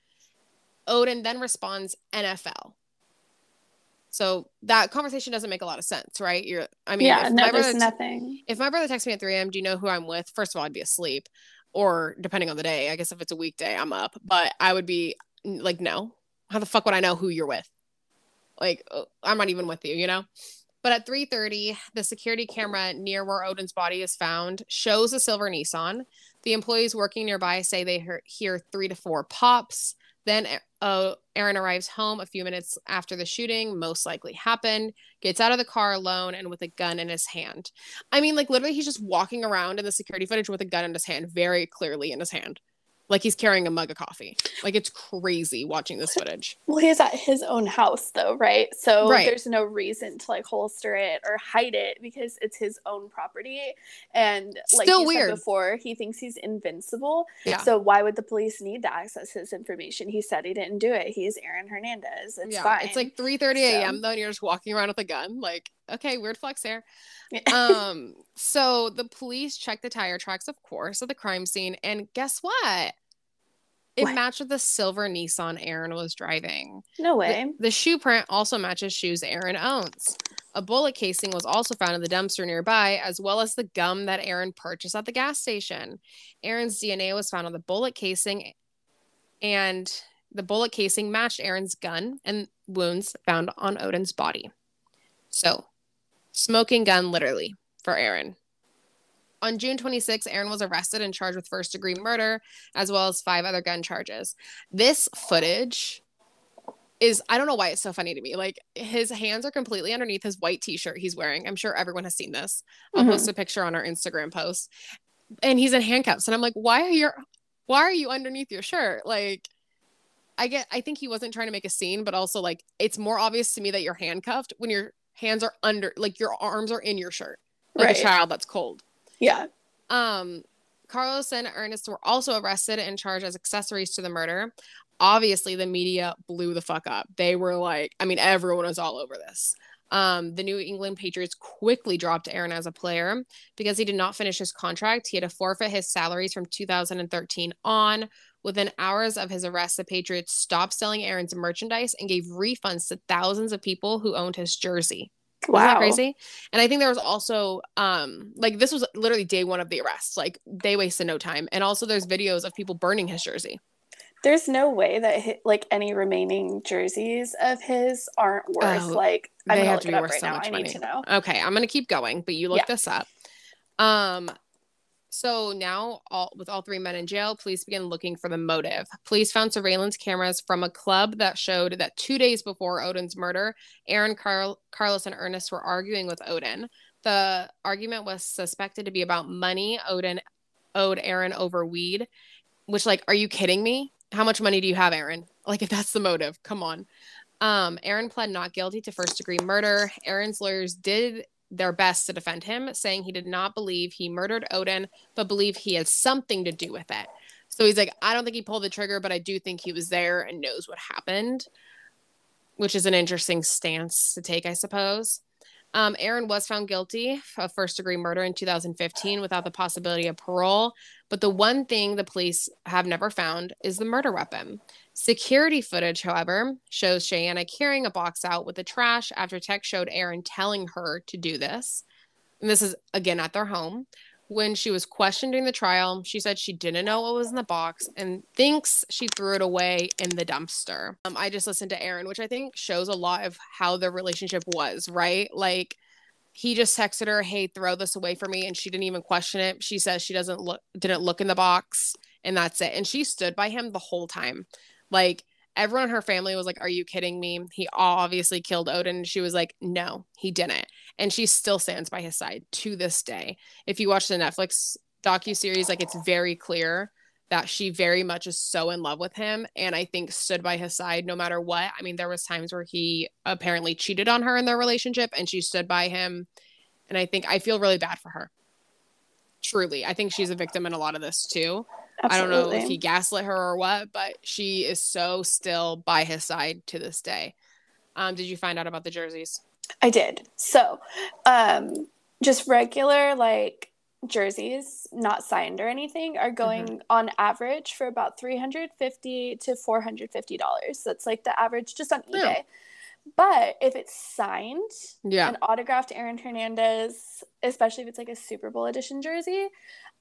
Odin then responds, NFL. So that conversation doesn't make a lot of sense, right? You're, I mean, yeah, no, there's nothing. If my brother texts me at 3 a.m., do you know who I'm with? First of all, I'd be asleep, or depending on the day, I guess if it's a weekday, I'm up. But I would be like, no, how the fuck would I know who you're with? Like, uh, I'm not even with you, you know? But at 3:30, the security camera near where Odin's body is found shows a silver Nissan. The employees working nearby say they hear three to four pops. Then uh, Aaron arrives home a few minutes after the shooting, most likely happened, gets out of the car alone and with a gun in his hand. I mean, like literally, he's just walking around in the security footage with a gun in his hand, very clearly in his hand like he's carrying a mug of coffee. Like it's crazy watching this footage. Well, he's at his own house though, right? So right. there's no reason to like holster it or hide it because it's his own property. And like Still weird. before, he thinks he's invincible. Yeah. So why would the police need to access his information? He said he didn't do it. He's Aaron Hernandez. It's yeah. fine. It's like 3 30 a.m. So. though, and you're just walking around with a gun. Like, okay, weird flex there. um, so the police checked the tire tracks, of course, at the crime scene, and guess what? It what? matched with the silver Nissan Aaron was driving. No way. The, the shoe print also matches shoes Aaron owns. A bullet casing was also found in the dumpster nearby, as well as the gum that Aaron purchased at the gas station. Aaron's DNA was found on the bullet casing, and the bullet casing matched Aaron's gun and wounds found on Odin's body. So, smoking gun literally for Aaron. On June 26, Aaron was arrested and charged with first degree murder, as well as five other gun charges. This footage is, I don't know why it's so funny to me. Like his hands are completely underneath his white t shirt he's wearing. I'm sure everyone has seen this. I'll mm-hmm. post a picture on our Instagram post. And he's in handcuffs. And I'm like, why are you, why are you underneath your shirt? Like, I get, I think he wasn't trying to make a scene, but also like it's more obvious to me that you're handcuffed when your hands are under, like your arms are in your shirt, like right. a child that's cold. Yeah. Um, Carlos and Ernest were also arrested and charged as accessories to the murder. Obviously, the media blew the fuck up. They were like, I mean, everyone was all over this. Um, the New England Patriots quickly dropped Aaron as a player because he did not finish his contract. He had to forfeit his salaries from 2013 on. Within hours of his arrest, the Patriots stopped selling Aaron's merchandise and gave refunds to thousands of people who owned his jersey. Wow. Isn't that crazy? And I think there was also um like this was literally day one of the arrest. Like they wasted no time. And also there's videos of people burning his jersey. There's no way that like any remaining jerseys of his aren't worth oh, like I'm they have to be worth right so now. much I money. need to know. Okay, I'm gonna keep going, but you look yeah. this up. Um so now, all, with all three men in jail, police begin looking for the motive. Police found surveillance cameras from a club that showed that two days before Odin's murder, Aaron, Carl, Carlos, and Ernest were arguing with Odin. The argument was suspected to be about money Odin owed Aaron over weed, which, like, are you kidding me? How much money do you have, Aaron? Like, if that's the motive, come on. Um, Aaron pled not guilty to first degree murder. Aaron's lawyers did their best to defend him, saying he did not believe he murdered Odin, but believe he has something to do with it. So he's like, I don't think he pulled the trigger, but I do think he was there and knows what happened, which is an interesting stance to take, I suppose. Um, Aaron was found guilty of first degree murder in 2015 without the possibility of parole. But the one thing the police have never found is the murder weapon. Security footage, however, shows Cheyenne carrying a box out with the trash after tech showed Aaron telling her to do this. And this is again at their home. When she was questioned during the trial, she said she didn't know what was in the box and thinks she threw it away in the dumpster. Um, I just listened to Aaron, which I think shows a lot of how their relationship was, right? Like, he just texted her, "Hey, throw this away for me," and she didn't even question it. She says she doesn't look didn't look in the box, and that's it. And she stood by him the whole time. Like everyone in her family was like, "Are you kidding me?" He obviously killed Odin. She was like, "No, he didn't." And she still stands by his side to this day. If you watch the Netflix docu series, like it's very clear that she very much is so in love with him and I think stood by his side no matter what. I mean, there was times where he apparently cheated on her in their relationship and she stood by him. And I think I feel really bad for her. Truly. I think she's a victim in a lot of this too. Absolutely. I don't know if he gaslit her or what, but she is so still by his side to this day. Um, did you find out about the jerseys? I did. So, um, just regular like jerseys, not signed or anything, are going mm-hmm. on average for about 350 to 450 dollars. That's like the average just on eBay. Yeah. But if it's signed yeah. and autographed Aaron Hernandez, especially if it's like a Super Bowl edition jersey,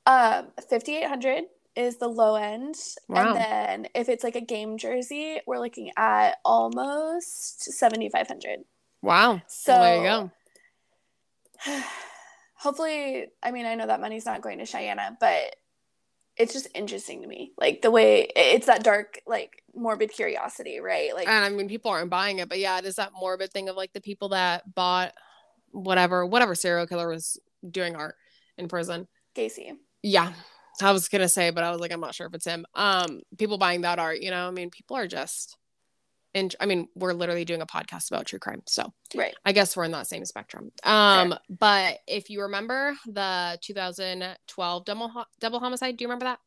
um, 5800 is the low end. Wow. And then if it's like a game jersey, we're looking at almost 7500 Wow. So well, there you go. hopefully, I mean, I know that money's not going to Cheyenne, but it's just interesting to me. Like the way it's that dark, like morbid curiosity, right? Like, and I mean, people aren't buying it, but yeah, it is that morbid thing of like the people that bought whatever, whatever serial killer was doing art in prison. Gacy. Yeah. I was gonna say, but I was like, I'm not sure if it's him. Um, people buying that art, you know, I mean, people are just and I mean, we're literally doing a podcast about true crime. So right. I guess we're in that same spectrum. Um, sure. but if you remember the 2012 double double homicide, do you remember that?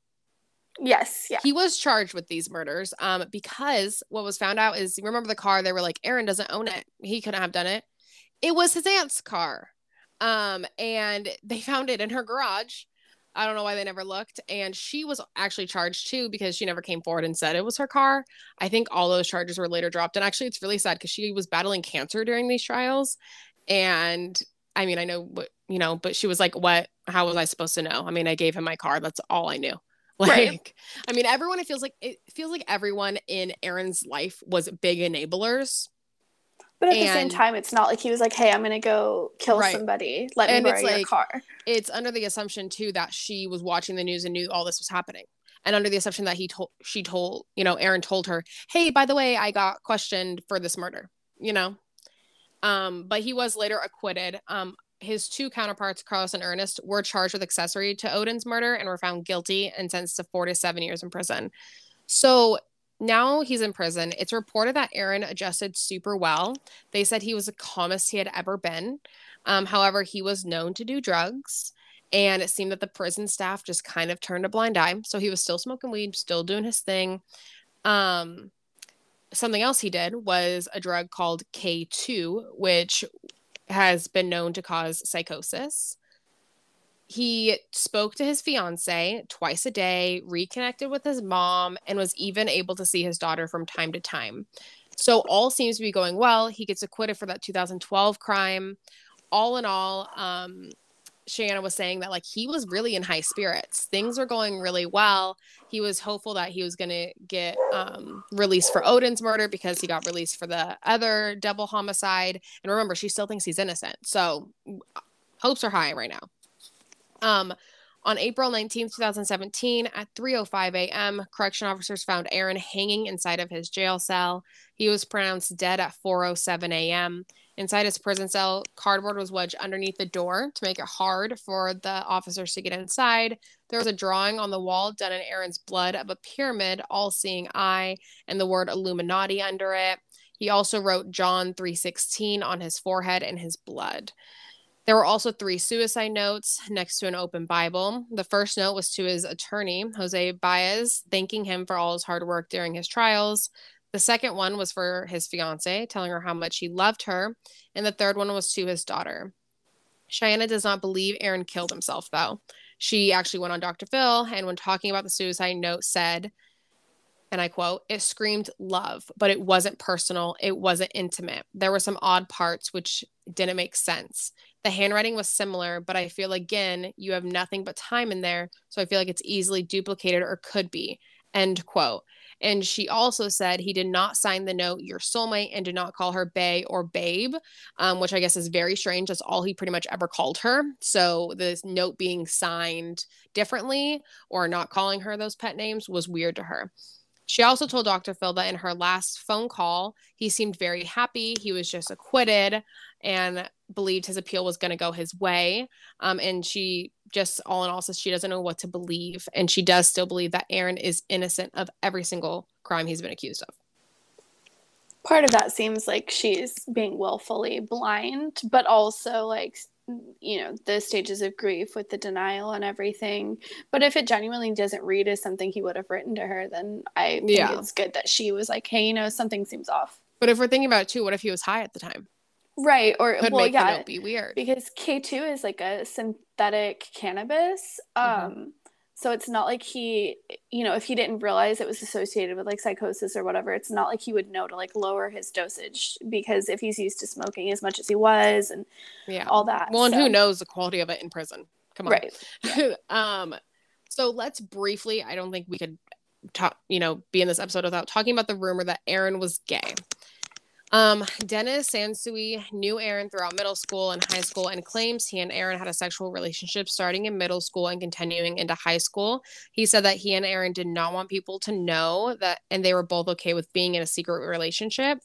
Yes, yeah. He was charged with these murders um because what was found out is remember the car they were like Aaron doesn't own it. He couldn't have done it. It was his aunt's car. Um and they found it in her garage I don't know why they never looked. And she was actually charged too because she never came forward and said it was her car. I think all those charges were later dropped. And actually, it's really sad because she was battling cancer during these trials. And I mean, I know what, you know, but she was like, what, how was I supposed to know? I mean, I gave him my car. That's all I knew. Like, right. I mean, everyone, it feels like, it feels like everyone in Aaron's life was big enablers. But at and, the same time, it's not like he was like, "Hey, I'm gonna go kill right. somebody. Let and me borrow your like, car." It's under the assumption too that she was watching the news and knew all this was happening, and under the assumption that he told, she told, you know, Aaron told her, "Hey, by the way, I got questioned for this murder." You know, um, but he was later acquitted. Um, his two counterparts, Carlos and Ernest, were charged with accessory to Odin's murder and were found guilty and sentenced to four to seven years in prison. So now he's in prison. It's reported that Aaron adjusted super well. They said he was the calmest he had ever been. Um, however, he was known to do drugs, and it seemed that the prison staff just kind of turned a blind eye. So he was still smoking weed, still doing his thing. Um, something else he did was a drug called K2, which has been known to cause psychosis he spoke to his fiance twice a day, reconnected with his mom, and was even able to see his daughter from time to time. So all seems to be going well. He gets acquitted for that 2012 crime. All in all, um, Shanna was saying that like he was really in high spirits. Things were going really well. He was hopeful that he was going to get um, released for Odin's murder because he got released for the other double homicide. And remember, she still thinks he's innocent. So hopes are high right now. Um, on April 19, 2017, at 3:05 a.m., correction officers found Aaron hanging inside of his jail cell. He was pronounced dead at 4:07 a.m. Inside his prison cell, cardboard was wedged underneath the door to make it hard for the officers to get inside. There was a drawing on the wall done in Aaron's blood of a pyramid, all-seeing eye, and the word Illuminati under it. He also wrote John 3:16 on his forehead in his blood. There were also three suicide notes next to an open Bible. The first note was to his attorney, Jose Baez, thanking him for all his hard work during his trials. The second one was for his fiance, telling her how much he loved her. And the third one was to his daughter. Cheyenne does not believe Aaron killed himself, though. She actually went on Dr. Phil and, when talking about the suicide note, said, and I quote, it screamed love, but it wasn't personal. It wasn't intimate. There were some odd parts which didn't make sense. The handwriting was similar, but I feel again, you have nothing but time in there. So I feel like it's easily duplicated or could be. End quote. And she also said he did not sign the note, your soulmate, and did not call her Bay or Babe, um, which I guess is very strange. That's all he pretty much ever called her. So this note being signed differently or not calling her those pet names was weird to her. She also told Dr. Phil that in her last phone call, he seemed very happy. He was just acquitted and believed his appeal was going to go his way. Um, and she just, all in all, says she doesn't know what to believe. And she does still believe that Aaron is innocent of every single crime he's been accused of. Part of that seems like she's being willfully blind, but also like you know the stages of grief with the denial and everything but if it genuinely doesn't read as something he would have written to her then i think yeah. it's good that she was like hey you know something seems off but if we're thinking about it too what if he was high at the time right or Could well yeah be weird because k2 is like a synthetic cannabis mm-hmm. um. So it's not like he, you know, if he didn't realize it was associated with like psychosis or whatever, it's not like he would know to like lower his dosage because if he's used to smoking as much as he was and yeah. all that. Well, and so. who knows the quality of it in prison? Come on. Right. um, so let's briefly, I don't think we could talk, you know, be in this episode without talking about the rumor that Aaron was gay. Um, Dennis SanSoucie knew Aaron throughout middle school and high school and claims he and Aaron had a sexual relationship starting in middle school and continuing into high school. He said that he and Aaron did not want people to know that, and they were both okay with being in a secret relationship.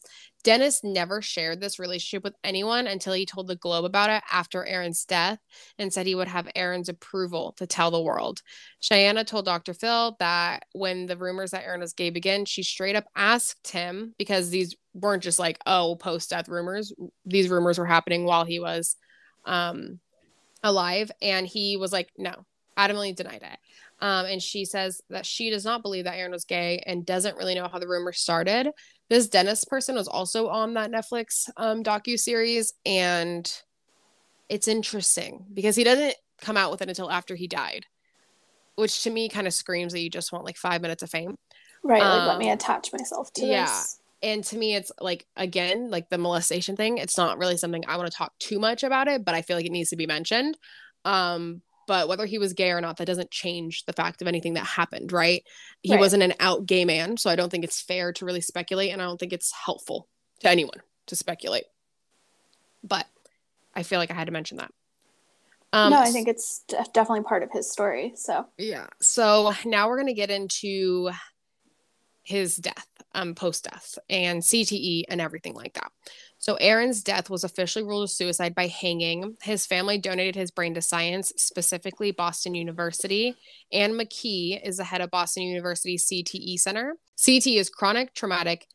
Dennis never shared this relationship with anyone until he told the Globe about it after Aaron's death and said he would have Aaron's approval to tell the world. Cheyenne told Dr. Phil that when the rumors that Aaron was gay began, she straight up asked him because these weren't just like, oh, post death rumors. These rumors were happening while he was um, alive. And he was like, no, adamantly denied it. Um, and she says that she does not believe that Aaron was gay and doesn't really know how the rumor started. This Dennis person was also on that Netflix um, docu series, and it's interesting because he doesn't come out with it until after he died, which to me kind of screams that you just want like five minutes of fame. Right, like um, let me um, attach myself to yeah. this. And to me, it's like again, like the molestation thing. It's not really something I want to talk too much about it, but I feel like it needs to be mentioned. Um, but whether he was gay or not that doesn't change the fact of anything that happened right? He right. wasn't an out gay man so i don't think it's fair to really speculate and i don't think it's helpful to anyone to speculate. But i feel like i had to mention that. Um, no i think it's definitely part of his story so. Yeah so now we're going to get into his death um post death and cte and everything like that so Aaron's death was officially ruled a suicide by hanging. His family donated his brain to science, specifically Boston University. Anne McKee is the head of Boston University CTE Center. CT is chronic traumatic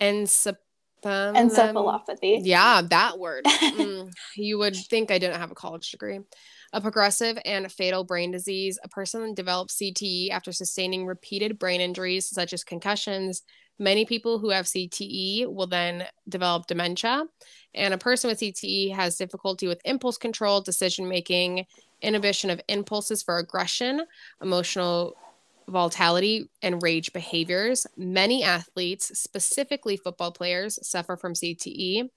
encephalopathy. Encephalopathy. Yeah, that word. mm, you would think I didn't have a college degree. A progressive and fatal brain disease. A person develops CTE after sustaining repeated brain injuries such as concussions, Many people who have CTE will then develop dementia, and a person with CTE has difficulty with impulse control, decision making, inhibition of impulses for aggression, emotional volatility, and rage behaviors. Many athletes, specifically football players, suffer from CTE.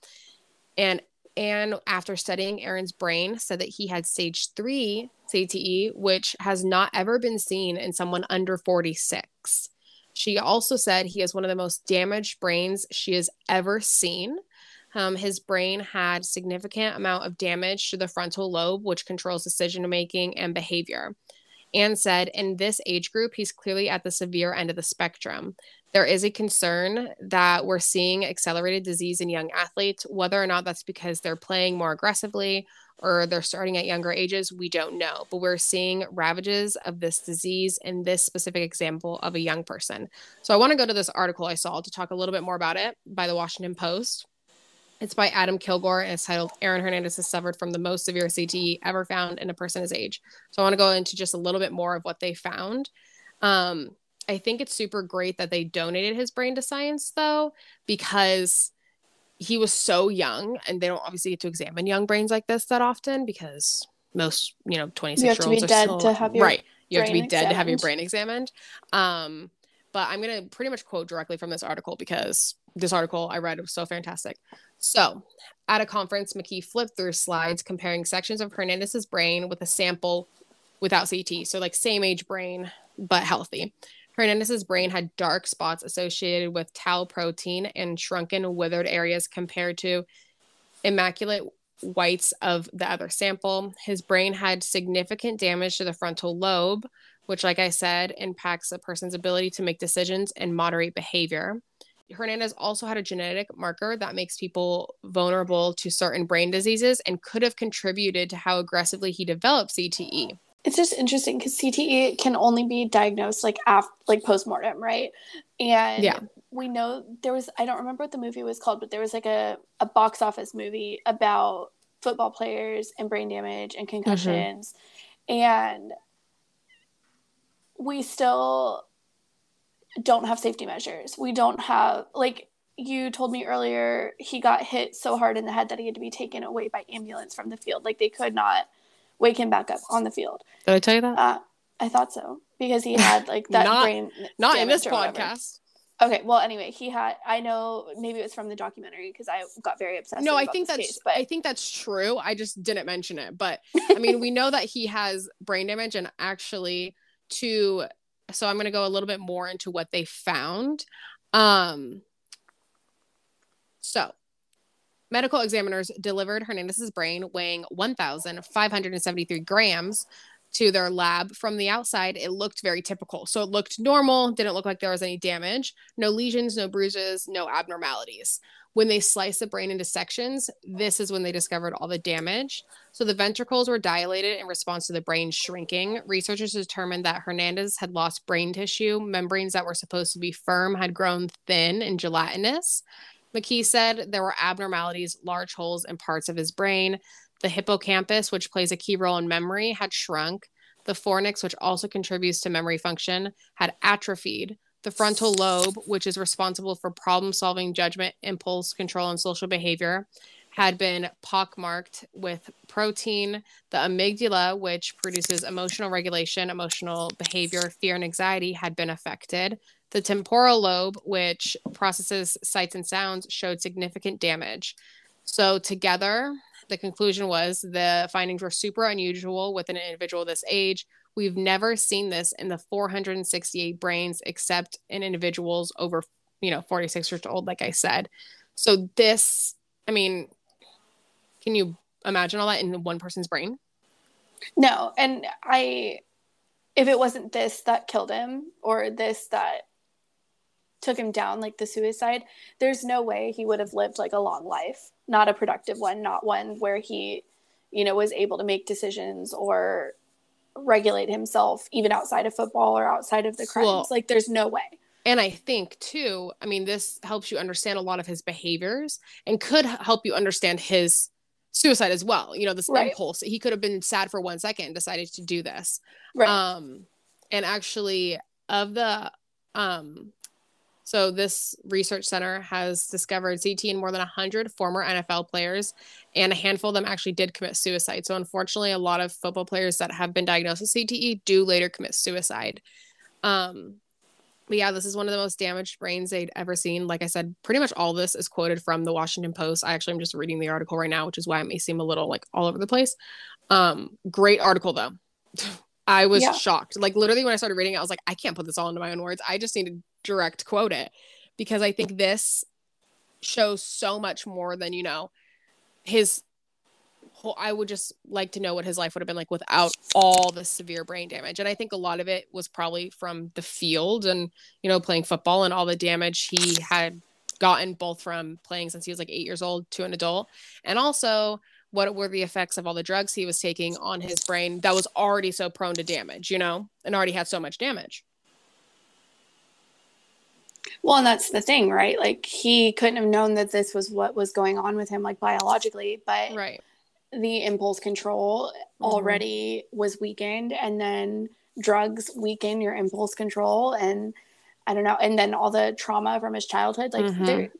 And Anne after studying Aaron's brain, said that he had stage three CTE, which has not ever been seen in someone under 46. She also said he has one of the most damaged brains she has ever seen. Um, his brain had significant amount of damage to the frontal lobe, which controls decision making and behavior. And said in this age group, he's clearly at the severe end of the spectrum. There is a concern that we're seeing accelerated disease in young athletes, whether or not that's because they're playing more aggressively or they're starting at younger ages, we don't know. But we're seeing ravages of this disease in this specific example of a young person. So I want to go to this article I saw to talk a little bit more about it by the Washington Post. It's by Adam Kilgore and it's titled Aaron Hernandez has suffered from the most severe CTE ever found in a person his age. So I want to go into just a little bit more of what they found. Um, I think it's super great that they donated his brain to science though, because he was so young and they don't obviously get to examine young brains like this that often because most you know 26 year olds are still, to have your right you have to be dead examined. to have your brain examined um but i'm going to pretty much quote directly from this article because this article i read was so fantastic so at a conference mckee flipped through slides comparing sections of hernandez's brain with a sample without ct so like same age brain but healthy Hernandez's brain had dark spots associated with tau protein and shrunken, withered areas compared to immaculate whites of the other sample. His brain had significant damage to the frontal lobe, which, like I said, impacts a person's ability to make decisions and moderate behavior. Hernandez also had a genetic marker that makes people vulnerable to certain brain diseases and could have contributed to how aggressively he developed CTE. It's just interesting because CTE can only be diagnosed like after like postmortem, right? And yeah. we know there was I don't remember what the movie was called, but there was like a, a box office movie about football players and brain damage and concussions. Mm-hmm. And we still don't have safety measures. We don't have like you told me earlier he got hit so hard in the head that he had to be taken away by ambulance from the field. Like they could not wake him back up on the field. Did I tell you that? Uh, I thought so because he had like that not, brain. Not in this podcast. Okay, well, anyway, he had. I know maybe it was from the documentary because I got very upset. No, I think that's. Case, but I think that's true. I just didn't mention it, but I mean, we know that he has brain damage, and actually, to so I'm going to go a little bit more into what they found. Um, so Medical examiners delivered Hernandez's brain weighing 1,573 grams to their lab. From the outside, it looked very typical. So it looked normal, didn't look like there was any damage, no lesions, no bruises, no abnormalities. When they sliced the brain into sections, this is when they discovered all the damage. So the ventricles were dilated in response to the brain shrinking. Researchers determined that Hernandez had lost brain tissue. Membranes that were supposed to be firm had grown thin and gelatinous. McKee said there were abnormalities, large holes in parts of his brain. The hippocampus, which plays a key role in memory, had shrunk. The fornix, which also contributes to memory function, had atrophied. The frontal lobe, which is responsible for problem solving, judgment, impulse control, and social behavior, had been pockmarked with protein. The amygdala, which produces emotional regulation, emotional behavior, fear, and anxiety, had been affected. The temporal lobe, which processes sights and sounds, showed significant damage. So, together, the conclusion was the findings were super unusual with an individual this age. We've never seen this in the 468 brains except in individuals over, you know, 46 years old, like I said. So, this, I mean, can you imagine all that in one person's brain? No. And I, if it wasn't this that killed him or this that took him down like the suicide there's no way he would have lived like a long life not a productive one not one where he you know was able to make decisions or regulate himself even outside of football or outside of the crimes well, like there's no way and i think too i mean this helps you understand a lot of his behaviors and could help you understand his suicide as well you know this right. impulse he could have been sad for one second and decided to do this right. um and actually of the um so, this research center has discovered CT in more than 100 former NFL players, and a handful of them actually did commit suicide. So, unfortunately, a lot of football players that have been diagnosed with CTE do later commit suicide. Um, but yeah, this is one of the most damaged brains they'd ever seen. Like I said, pretty much all this is quoted from the Washington Post. I actually am just reading the article right now, which is why it may seem a little like all over the place. Um, great article though. I was yeah. shocked. Like literally when I started reading it, I was like, I can't put this all into my own words. I just need to direct quote it because I think this shows so much more than, you know, his whole I would just like to know what his life would have been like without all the severe brain damage. And I think a lot of it was probably from the field and, you know, playing football and all the damage he had gotten both from playing since he was like eight years old to an adult. And also what were the effects of all the drugs he was taking on his brain that was already so prone to damage, you know, and already had so much damage. Well, and that's the thing, right? Like he couldn't have known that this was what was going on with him, like biologically, but right. the impulse control mm-hmm. already was weakened, and then drugs weaken your impulse control, and I don't know, and then all the trauma from his childhood, like mm-hmm.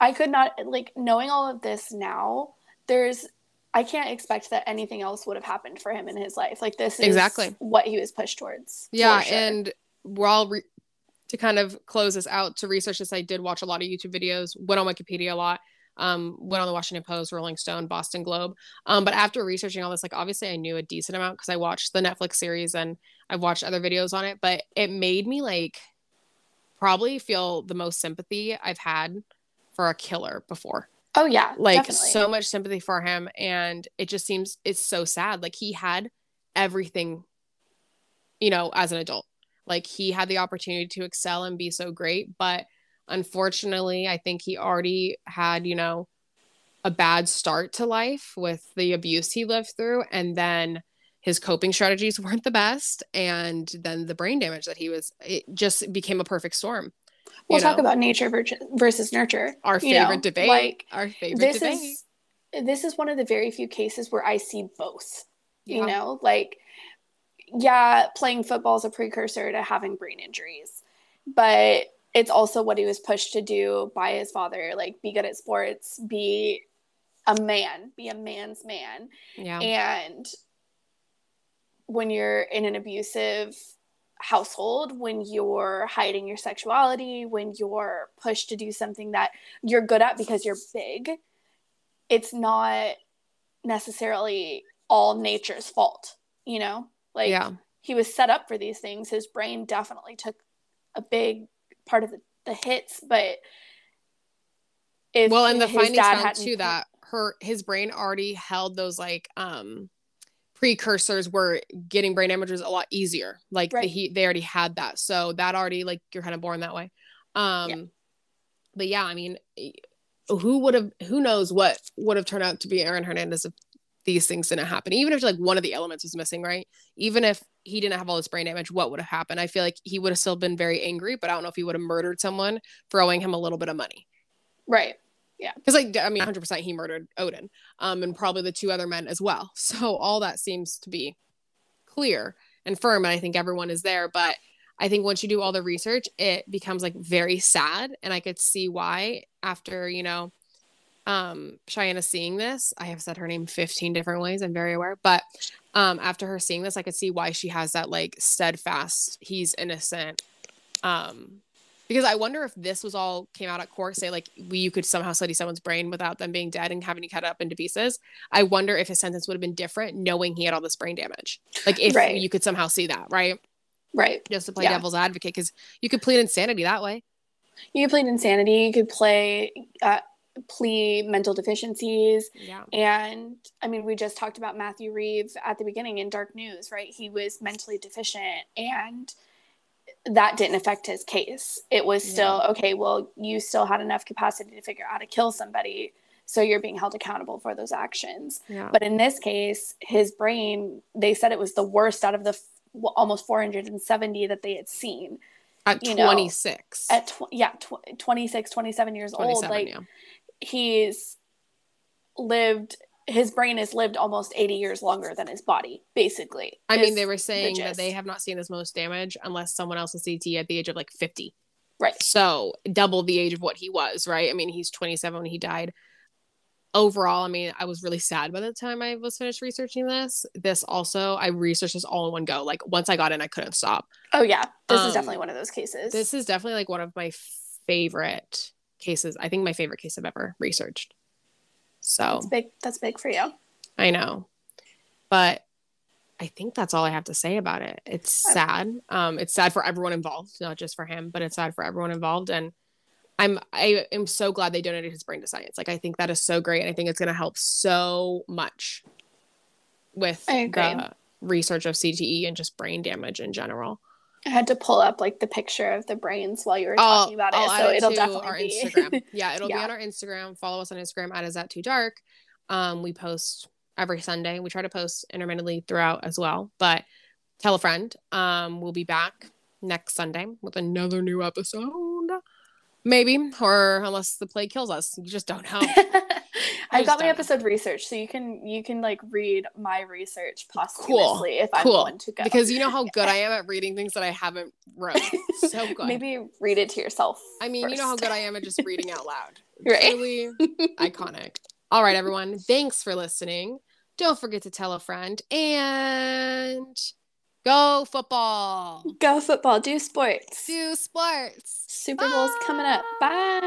I could not like knowing all of this now. There's I can't expect that anything else would have happened for him in his life. Like this is exactly what he was pushed towards. Yeah, sure. and while re- to kind of close this out to research this, I did watch a lot of YouTube videos, went on Wikipedia a lot, um, went on the Washington Post, Rolling Stone, Boston Globe. Um, but after researching all this, like obviously I knew a decent amount because I watched the Netflix series and I've watched other videos on it, but it made me like probably feel the most sympathy I've had for a killer before. Oh yeah, Like definitely. so much sympathy for him and it just seems it's so sad. Like he had everything you know as an adult. Like he had the opportunity to excel and be so great, but unfortunately, I think he already had, you know, a bad start to life with the abuse he lived through and then his coping strategies weren't the best and then the brain damage that he was it just became a perfect storm we'll you talk about nature versus- nurture. our you know, favorite debate like, our favorite this debate is this is one of the very few cases where I see both. Yeah. You know, like yeah, playing football is a precursor to having brain injuries, but it's also what he was pushed to do by his father. Like, be good at sports, be a man, be a man's man. yeah And when you're in an abusive household, when you're hiding your sexuality, when you're pushed to do something that you're good at because you're big, it's not necessarily all nature's fault, you know? Like yeah he was set up for these things. His brain definitely took a big part of the, the hits, but well and the findings found too that her his brain already held those like um precursors were getting brain damage was a lot easier like Right. the, he they already had that so that already like you're kind of born that way um Yeah. but yeah i mean who would have who knows what would have turned out to be aaron hernandez if these things didn't happen even if like one of the elements was missing right even if he didn't have all this brain damage what would have happened i feel like he would have still been very angry but i don't know if he would have murdered someone for owing him a little bit of money right. Yeah. Because like I mean, 100 percent he murdered Odin, um, and probably the two other men as well. So all that seems to be clear and firm, and I think everyone is there. But I think once you do all the research, it becomes like very sad, and I could see why after you know, um, Cheyenne is seeing this. I have said her name 15 different ways. I'm very aware, but um, after her seeing this, I could see why she has that like steadfast. He's innocent. Um, because I wonder if this was all came out at court, say like we, you could somehow study someone's brain without them being dead and having to cut it up into pieces. I wonder if his sentence would have been different, knowing he had all this brain damage. Like if Right. you could somehow see that, right? Right. Just to play Yeah. devil's advocate, because you could plead insanity that way. You could play insanity. You could play uh, plea mental deficiencies. Yeah. And I mean, we just talked about Matthew Reeve at the beginning in Dark News, right? He was mentally deficient and that didn't affect his case. It was still, okay, well, you still had enough capacity to figure out how to kill somebody. So you're being held accountable for those actions. Yeah. But in this case, his brain, they said it was the worst out of the f- almost 470 that they had seen At you know, 26. at tw- yeah tw- 26 27 years old like yeah. He's lived his brain has lived almost 80 years longer than his body basically I mean, they were saying that they have not seen his most damage unless someone else is CT at the age of like 50. right So double the age of what he was, right? I mean, he's 27 when he died. Overall, I mean, I was really sad by the time I was finished researching this. This also, I researched this all in one go. Like once I got in, I couldn't stop. oh yeah this Um, is definitely one of those cases This is definitely like one of my favorite cases. I think my favorite case I've ever researched. So that's big that's big for you I know. But I think that's all I have to say about it. It's sad. Um, it's sad for everyone involved, not just for him, but it's sad for everyone involved. And I'm I am so glad they donated his brain to science. Like I think that is so great. And I think it's gonna help so much with the research of CTE and just brain damage in general. I had to pull up like the picture of the brains while you were I'll- talking about it I'll so add it it'll to definitely our be Instagram. Yeah, it'll be on our Instagram. Follow us on Instagram at is that too dark. Um, we post every Sunday. We try to post intermittently throughout as well. But tell a friend. Um, we'll be back next Sunday with another new episode. Maybe, or unless the plague kills us, you just don't know. I got my episode research, so you can you can like read my research posthumously if I'm cool. going to go. because you know how good I am at reading things that I haven't wrote. So good. Maybe read it to yourself. I mean, you know how good I am at just reading out loud. Right. Truly iconic. All right, everyone. Thanks for listening. Don't forget to tell a friend and go football. Go football, do sports. Do sports. Super Bowl's coming up. Bye.